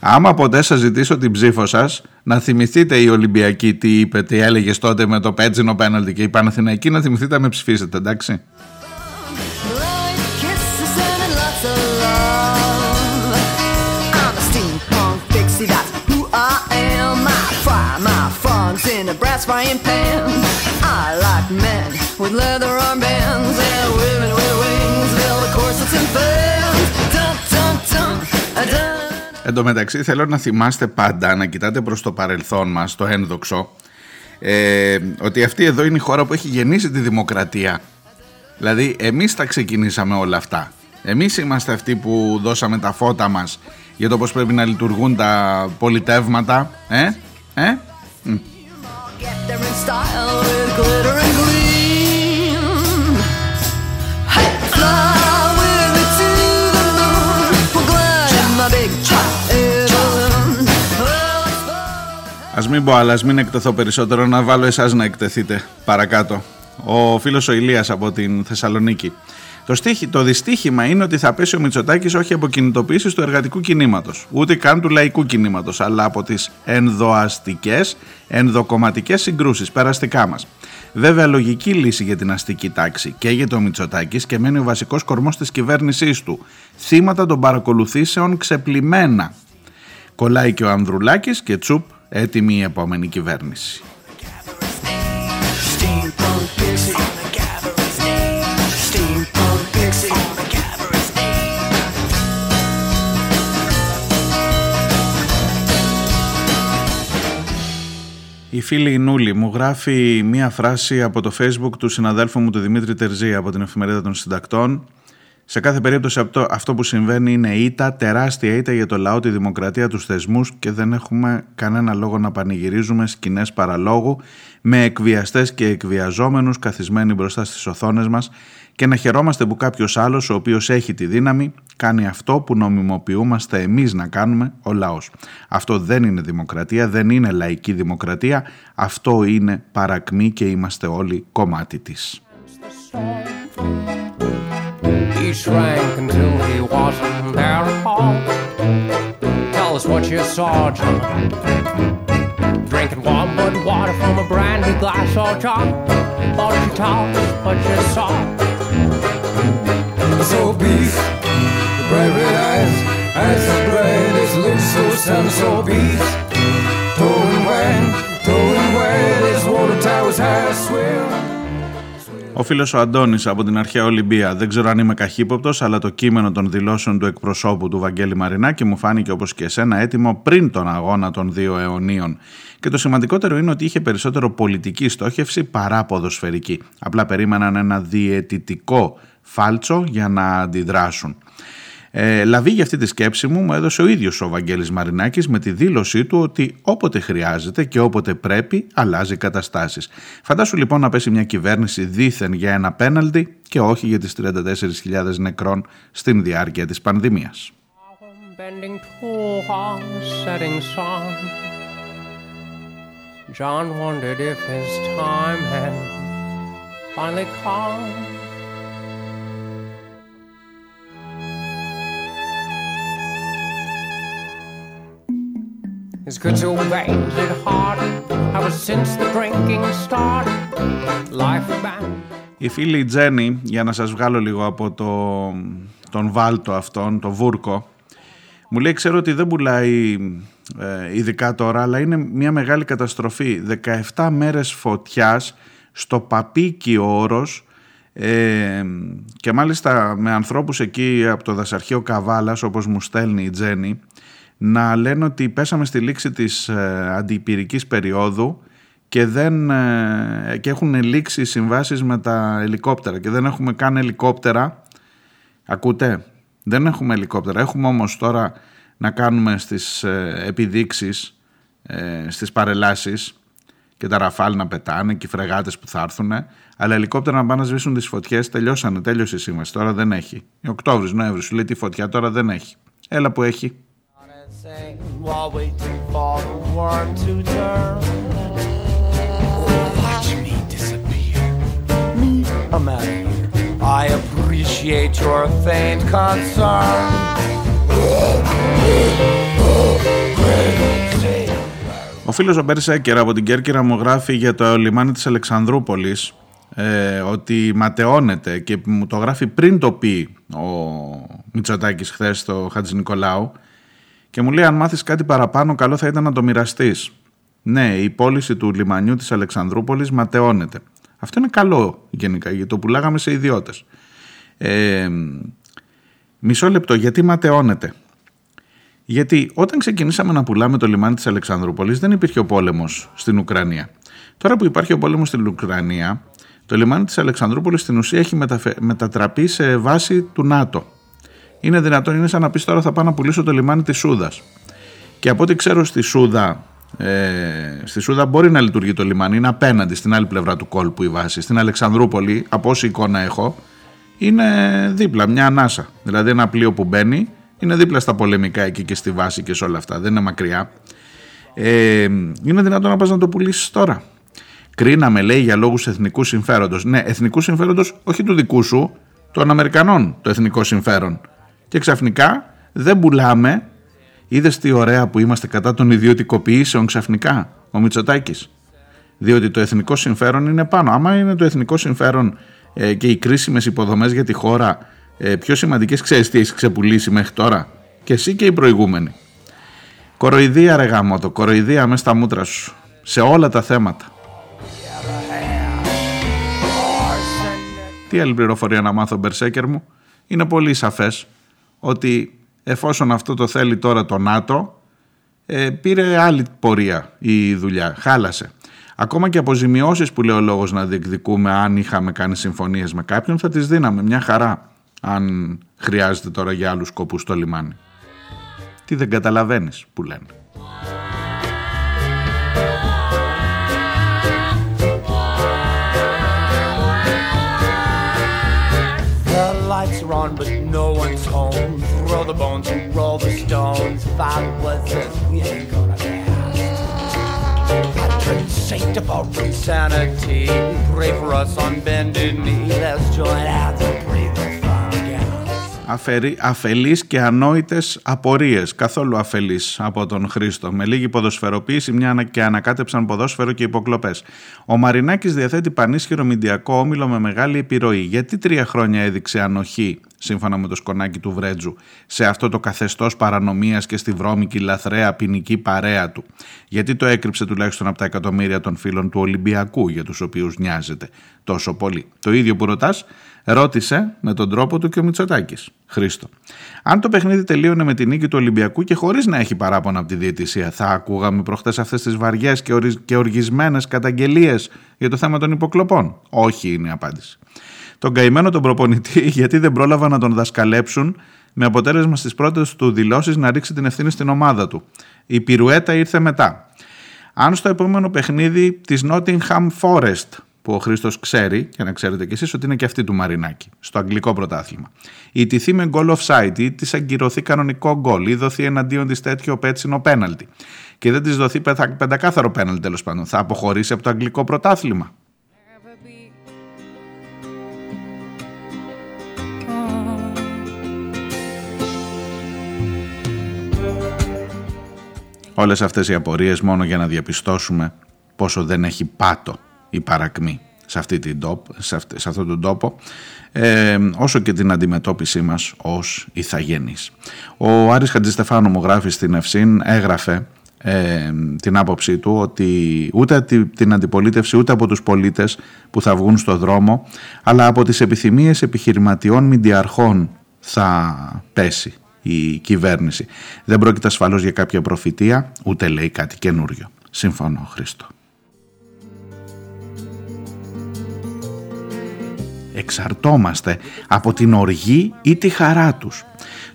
Άμα ποτέ σας ζητήσω την ψήφο σας, να θυμηθείτε οι Ολυμπιακοί τι είπε, τι έλεγες τότε με το πέτσινο πέναλτι και η Παναθηναϊκή να θυμηθείτε να με ψηφίσετε, εντάξει. in a brass frying pan. I like men with leather armbands and women with wings, velvet corsets and fans. Dun, dun, dun, dun. Εν τω μεταξύ θέλω να θυμάστε πάντα να κοιτάτε προς το παρελθόν μας, το ένδοξο, ε, ότι αυτή εδώ είναι η χώρα που έχει γεννήσει τη δημοκρατία. Δηλαδή εμείς τα ξεκινήσαμε όλα αυτά. Εμείς είμαστε αυτοί που δώσαμε τα φώτα μας για το πώς πρέπει να λειτουργούν τα πολιτεύματα. Ε, ε, Ας μην πω άλλα, ας μην εκτεθώ περισσότερο, να βάλω εσάς να εκτεθείτε παρακάτω. Ο φίλος ο Ηλίας από την Θεσσαλονίκη. Το, στίχη, το δυστύχημα είναι ότι θα πέσει ο Μητσοτάκης όχι από κινητοποίησεις του εργατικού κινήματος, ούτε καν του λαϊκού κινήματος, αλλά από τις ενδοαστικές, ενδοκομματικές συγκρούσεις, περαστικά μας. Βέβαια, λογική λύση για την αστική τάξη και για το Μητσοτάκης και μένει ο βασικός κορμός της κυβέρνησής του. Θύματα των παρακολουθήσεων ξεπλημμένα. Κολλάει και ο Ανδρουλάκης και τσουπ έτοιμη η επόμενη κυβέρνηση. Η φίλη η Νούλη μου γράφει μία φράση από το facebook του συναδέλφου μου του Δημήτρη Τερζή από την εφημερίδα των συντακτών. Σε κάθε περίπτωση αυτό, αυτό που συμβαίνει είναι ήττα, τεράστια ήττα για το λαό, τη δημοκρατία, τους θεσμούς και δεν έχουμε κανένα λόγο να πανηγυρίζουμε σκηνές παραλόγου με εκβιαστές και εκβιαζόμενους καθισμένοι μπροστά στις οθόνες μας και να χαιρόμαστε που κάποιος άλλος ο οποίος έχει τη δύναμη κάνει αυτό που νομιμοποιούμαστε εμείς να κάνουμε ο λαός. Αυτό δεν είναι δημοκρατία, δεν είναι λαϊκή δημοκρατία, αυτό είναι παρακμή και είμαστε όλοι κομμάτι της. He shrank until he wasn't there at all. Tell us what you saw, John. Drinking warm mud water from a brandy glass or jar. Or you tell us what you saw? So beast, bright red eyes, eyes so bright as look so sun, so beef. when, told towing where his water towers high, I swear. Ο φίλος ο Αντώνης από την αρχαία Ολυμπία. Δεν ξέρω αν είμαι καχύποπτος, αλλά το κείμενο των δηλώσεων του εκπροσώπου του Βαγγέλη Μαρινάκη μου φάνηκε όπως και εσένα έτοιμο πριν τον αγώνα των δύο αιωνίων. Και το σημαντικότερο είναι ότι είχε περισσότερο πολιτική στόχευση παρά ποδοσφαιρική. Απλά περίμεναν ένα διαιτητικό φάλτσο για να αντιδράσουν. Ε, λαβή για αυτή τη σκέψη μου μου έδωσε ο ίδιος ο Βαγγέλης Μαρινάκης με τη δήλωσή του ότι όποτε χρειάζεται και όποτε πρέπει αλλάζει καταστάσεις. Φαντάσου λοιπόν να πέσει μια κυβέρνηση δήθεν για ένα πέναλτι και όχι για τις 34.000 νεκρών στην διάρκεια της πανδημίας. John wondered if his time had finally come. It's good to veins it hard ever since the drinking started. Life back. Η φίλη Τζένι, για να σας βγάλω λίγο από το, τον βάλτο αυτόν, το βούρκο, μου λέει ξέρω ότι δεν πουλάει ε, ειδικά τώρα, αλλά είναι μια μεγάλη καταστροφή. 17 μέρες φωτιάς στο Παπίκι Όρος ε, και μάλιστα με ανθρώπους εκεί από το δασαρχείο Καβάλας, όπως μου στέλνει η Τζένι, να λένε ότι πέσαμε στη λήξη της ε, αντιπυρικής περίοδου και, δεν, ε, και έχουν λήξει συμβάσεις με τα ελικόπτερα και δεν έχουμε καν ελικόπτερα. Ακούτε, δεν έχουμε ελικόπτερα. Έχουμε όμως τώρα να κάνουμε στις ε, επιδείξεις, ε, στις παρελάσεις και τα ραφάλ να πετάνε και οι φρεγάτες που θα έρθουν. Αλλά ελικόπτερα να πάνε να σβήσουν τις φωτιές τελειώσανε, τέλειωσε η σύμβαση. Τώρα δεν έχει. Οκτώβρης, Νοέμβρης, σου λέει τη φωτιά τώρα δεν έχει. Έλα που έχει. While waiting for the world to turn. Watch me disappear. Me, a man I appreciate your faint concern. Ο φίλος ο Μπέρσεκερ από την Κέρκυρα μου γράφει για το λιμάνι της Αλεξανδρούπολης ε, ότι ματαιώνεται και μου το γράφει πριν το πει ο Μητσοτάκης χθες στο Χατζη Νικολάου και μου λέει αν μάθεις κάτι παραπάνω καλό θα ήταν να το μοιραστείς. Ναι, η πώληση του λιμανιού της Αλεξανδρούπολης ματαιώνεται. Αυτό είναι καλό γενικά γιατί το πουλάγαμε σε ιδιώτες. Ε, μισό λεπτό, γιατί ματαιώνεται; Γιατί όταν ξεκινήσαμε να πουλάμε το λιμάνι της Αλεξανδρούπολης δεν υπήρχε ο πόλεμος στην Ουκρανία. Τώρα που υπάρχει ο πόλεμος στην Ουκρανία, το λιμάνι της Αλεξανδρούπολης στην ουσία έχει μετατραπεί σε βάση του ΝΑΤΟ είναι δυνατόν, είναι σαν να πεις τώρα θα πάω να πουλήσω το λιμάνι της Σούδας. Και από ό,τι ξέρω στη Σούδα, ε, στη Σούδα μπορεί να λειτουργεί το λιμάνι, είναι απέναντι στην άλλη πλευρά του κόλπου η βάση. Στην Αλεξανδρούπολη, από όση εικόνα έχω, είναι δίπλα, μια ανάσα. Δηλαδή ένα πλοίο που μπαίνει είναι δίπλα στα πολεμικά εκεί και στη βάση και σε όλα αυτά, δεν είναι μακριά. Ε, είναι δυνατόν να πας να το πουλήσεις τώρα. Κρίναμε, λέει, για λόγους εθνικού συμφέροντος. Ναι, εθνικού συμφέροντος όχι του δικού σου, των Αμερικανών το εθνικό συμφέρον. Και ξαφνικά δεν πουλάμε. Είδες τι ωραία που είμαστε κατά των ιδιωτικοποιήσεων ξαφνικά, ο Μητσοτάκης. Διότι το εθνικό συμφέρον είναι πάνω. Άμα είναι το εθνικό συμφέρον ε, και οι κρίσιμες υποδομές για τη χώρα ε, πιο σημαντικές, ξέρεις τι έχεις ξεπουλήσει μέχρι τώρα; Και εσύ και οι προηγούμενοι. Κοροϊδία ρε γάμο το, κοροϊδία μέσα στα μούτρα σου. Σε όλα τα θέματα. Τι άλλη πληροφορία να μάθω Μπερσέκερ μου; Είναι πολύ σαφές ότι εφόσον αυτό το θέλει τώρα το ΝΑΤΟ ε, πήρε άλλη πορεία η δουλειά, χάλασε. Ακόμα και αποζημιώσεις που λέει ο λόγος να διεκδικούμε αν είχαμε κάνει συμφωνίες με κάποιον θα τις δίναμε μια χαρά αν χρειάζεται τώρα για άλλους σκοπούς το λιμάνι. Τι δεν καταλαβαίνεις που λένε. are on, but no one's home. Throw the bones and roll the stones. Father was this, we ain't gonna last. Patron saint of our insanity, pray for us on bended knee. Let's join out and breathe the fire Αφαιρεί, αφελείς και ανόητες απορίες, καθόλου αφελείς από τον Χρήστο. Με λίγη ποδοσφαιροποίηση μια και ανακάτεψαν ποδόσφαιρο και υποκλοπές. Ο Μαρινάκης διαθέτει πανίσχυρο μηντιακό όμιλο με μεγάλη επιρροή. Γιατί τρία χρόνια έδειξε ανοχή; Σύμφωνα με το σκονάκι του Βρέτζου, σε αυτό το καθεστώς παρανομίας και στη βρώμικη λαθρέα ποινική παρέα του. Γιατί το έκρυψε τουλάχιστον από τα εκατομμύρια των φίλων του Ολυμπιακού για τους οποίους νοιάζεται τόσο πολύ. Το ίδιο που ρωτάς, ρώτησε με τον τρόπο του και ο Μητσοτάκης. Χρήστο. Αν το παιχνίδι τελείωνε με την νίκη του Ολυμπιακού και χωρίς να έχει παράπονα από τη διαιτησία, θα ακούγαμε προχτές αυτές τις βαριές και οργισμένες καταγγελίες για το θέμα των υποκλοπών; Όχι είναι η απάντηση τον καημένο τον προπονητή γιατί δεν πρόλαβαν να τον δασκαλέψουν με αποτέλεσμα στις πρώτες του δηλώσεις να ρίξει την ευθύνη στην ομάδα του. Η πυρουέτα ήρθε μετά. Αν στο επόμενο παιχνίδι της Nottingham Forest που ο Χρήστος ξέρει, και να ξέρετε κι εσείς ότι είναι και αυτή του Μαρινάκη, στο αγγλικό πρωτάθλημα. Ή τηθεί με goal offside ή της αγκυρωθεί κανονικό γκολ ή δοθεί εναντίον της τέτοιο πέτσινο πέναλτι και δεν της δοθεί πεντακάθαρο πέναλτι τέλος πάντων. Θα αποχωρήσει από το αγγλικό πρωτάθλημα. Όλες αυτές οι απορίες μόνο για να διαπιστώσουμε πόσο δεν έχει πάτο η παρακμή σε, αυτή την σε, σε αυτόν τον τόπο ε, όσο και την αντιμετώπιση μας ως ηθαγενείς. Ο Άρης Χατζηστεφάνου μου γράφει στην Ευσύν έγραφε ε, την άποψή του ότι ούτε την αντιπολίτευση ούτε από τους πολίτες που θα βγουν στο δρόμο αλλά από τις επιθυμίες επιχειρηματιών μηντιαρχών θα πέσει η κυβέρνηση. Δεν πρόκειται ασφαλώς για κάποια προφητεία, ούτε λέει κάτι καινούριο. Συμφωνώ, Χρήστο. Εξαρτόμαστε από την οργή ή τη χαρά τους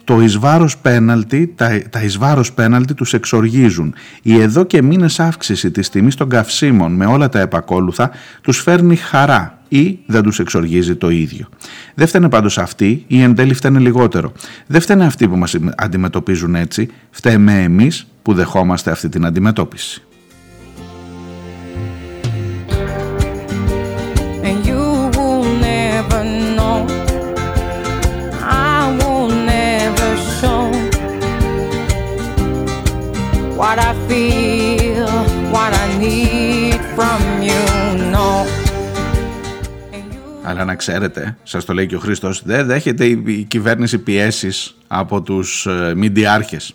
το εις πέναλτι, τα, τα εις πέναλτι τους εξοργίζουν. Η εδώ και μήνες αύξηση της τιμής των καυσίμων με όλα τα επακόλουθα τους φέρνει χαρά ή δεν τους εξοργίζει το ίδιο. Δεν φταίνε πάντως αυτοί ή εν τέλει φταίνε λιγότερο. Δεν φταίνε αυτοί που μας αντιμετωπίζουν έτσι, φταίμε εμείς που δεχόμαστε αυτή την αντιμετώπιση. Αλλά να ξέρετε, σας το λέει και ο Χρήστος, δεν δέχεται η κυβέρνηση πιέσεις από τους ε, μηντιάρχες.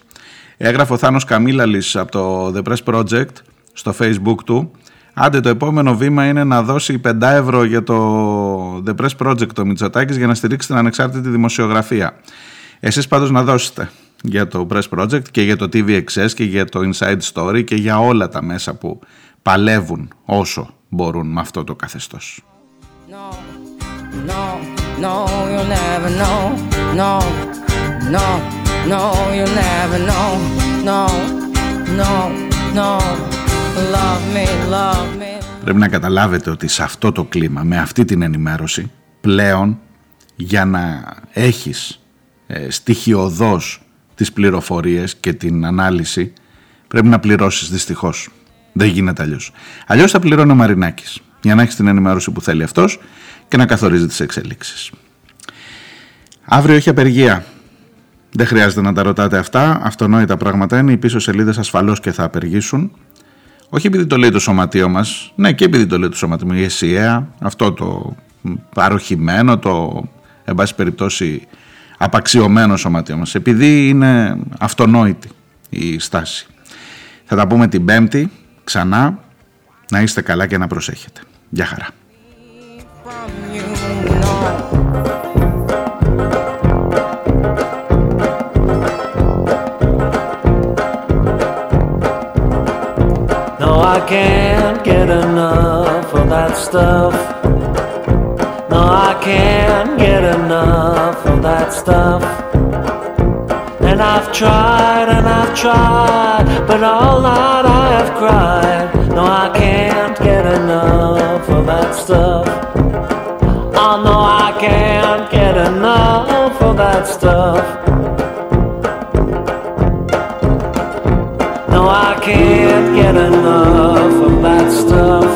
Έγραφε ο Θάνος Καμίλαλης από το The Press Project στο facebook του Άντε το επόμενο βήμα είναι να δώσει 5 ευρώ για το The Press Project το Μητσοτάκης για να στηρίξει την ανεξάρτητη δημοσιογραφία. Εσείς πάντως να δώσετε για το Press Project και για το TVXS και για το Inside Story και για όλα τα μέσα που παλεύουν όσο μπορούν με αυτό το καθεστώς. Πρέπει να καταλάβετε ότι σε αυτό το κλίμα, με αυτή την ενημέρωση, πλέον για να έχεις ε, στοιχειοδός τις πληροφορίες και την ανάλυση πρέπει να πληρώσεις δυστυχώς. Δεν γίνεται αλλιώς. Αλλιώς θα πληρώνει ο Μαρινάκης για να έχεις την ενημέρωση που θέλει αυτός και να καθορίζει τις εξελίξεις. Αύριο έχει απεργία. Δεν χρειάζεται να τα ρωτάτε αυτά. Αυτονόητα πράγματα είναι. Οι πίσω σελίδες ασφαλώς και θα απεργήσουν. Όχι επειδή το λέει το σωματείο μας, ναι, και επειδή το λέει το σωματείο η ΕΣΥΑ, αυτό το παροχημένο, το εν πάση περιπτώσει απαξιωμένο σωματείο μας, επειδή είναι αυτονόητη η στάση. Θα τα πούμε την Πέμπτη, ξανά, να είστε καλά και να προσέχετε. Γεια χαρά. I can't get enough of that stuff. No, I can't get enough of that stuff. And I've tried and I've tried, but all night I have cried. No, I can't get enough that stuff. I know I can't get enough of that stuff. No, I can't get enough of that stuff.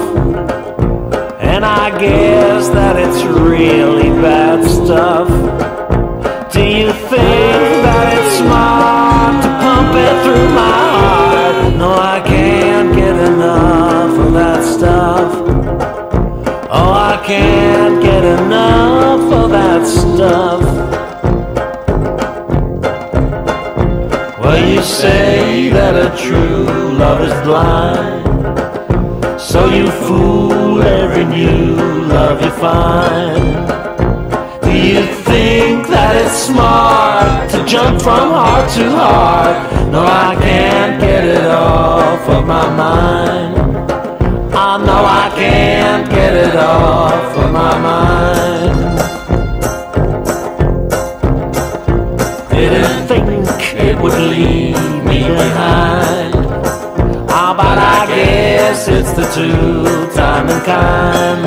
And I guess that it's really bad stuff. Do you think that it's smart to pump it through my can't get enough of that stuff. Well, you say that a true love is blind. So you fool every new love you find. Do you think that it's smart to jump from heart to heart? No, I can't get it off of my mind. Can't get it off of my mind. Didn't think it would leave me behind. Ah, but I guess it's the two-time and kind.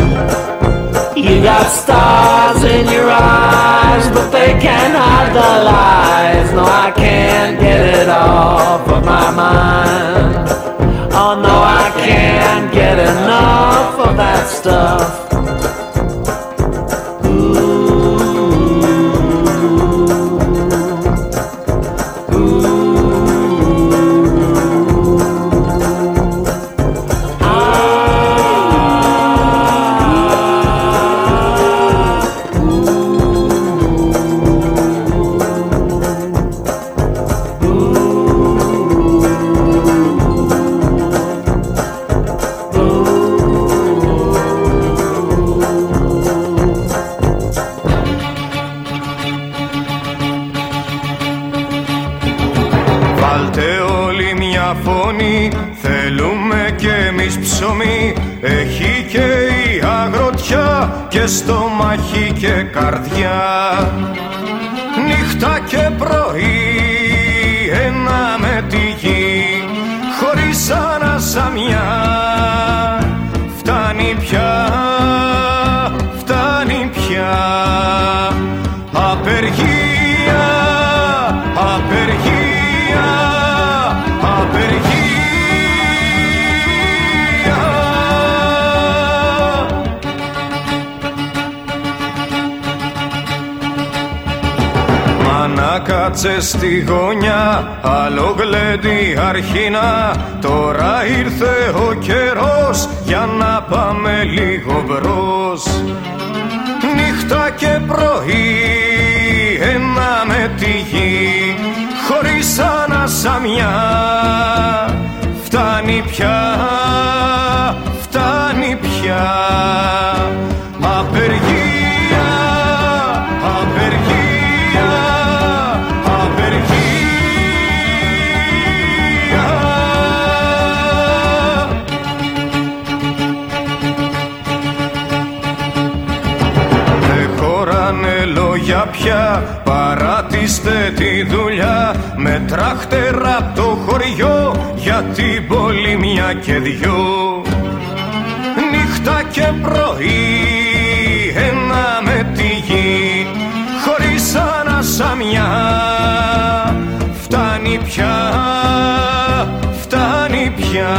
You got stars in your eyes, but they can't hide the lies. No, I can't get it off of my mind. Oh no, I can't get enough of that stuff. Καρδιά. Νύχτα και πρωί ένα με τη γη Χωρίς ανασαμιά. Φτάνει πια, φτάνει πια κάτσε στη γωνιά, άλλο γλέντι αρχινά Τώρα ήρθε ο καιρός για να πάμε λίγο μπρος. Νύχτα και πρωί ένα με τη γη Χωρίς ανασαμιά. Φτάνει πια, φτάνει πια λόγια πια Παράτηστε τη δουλειά Με τράχτερα απ' το χωριό Για την πόλη μια και δυο. Νύχτα και πρωί Ένα με τη γη Χωρίς ανασαμιά. Φτάνει πια Φτάνει πια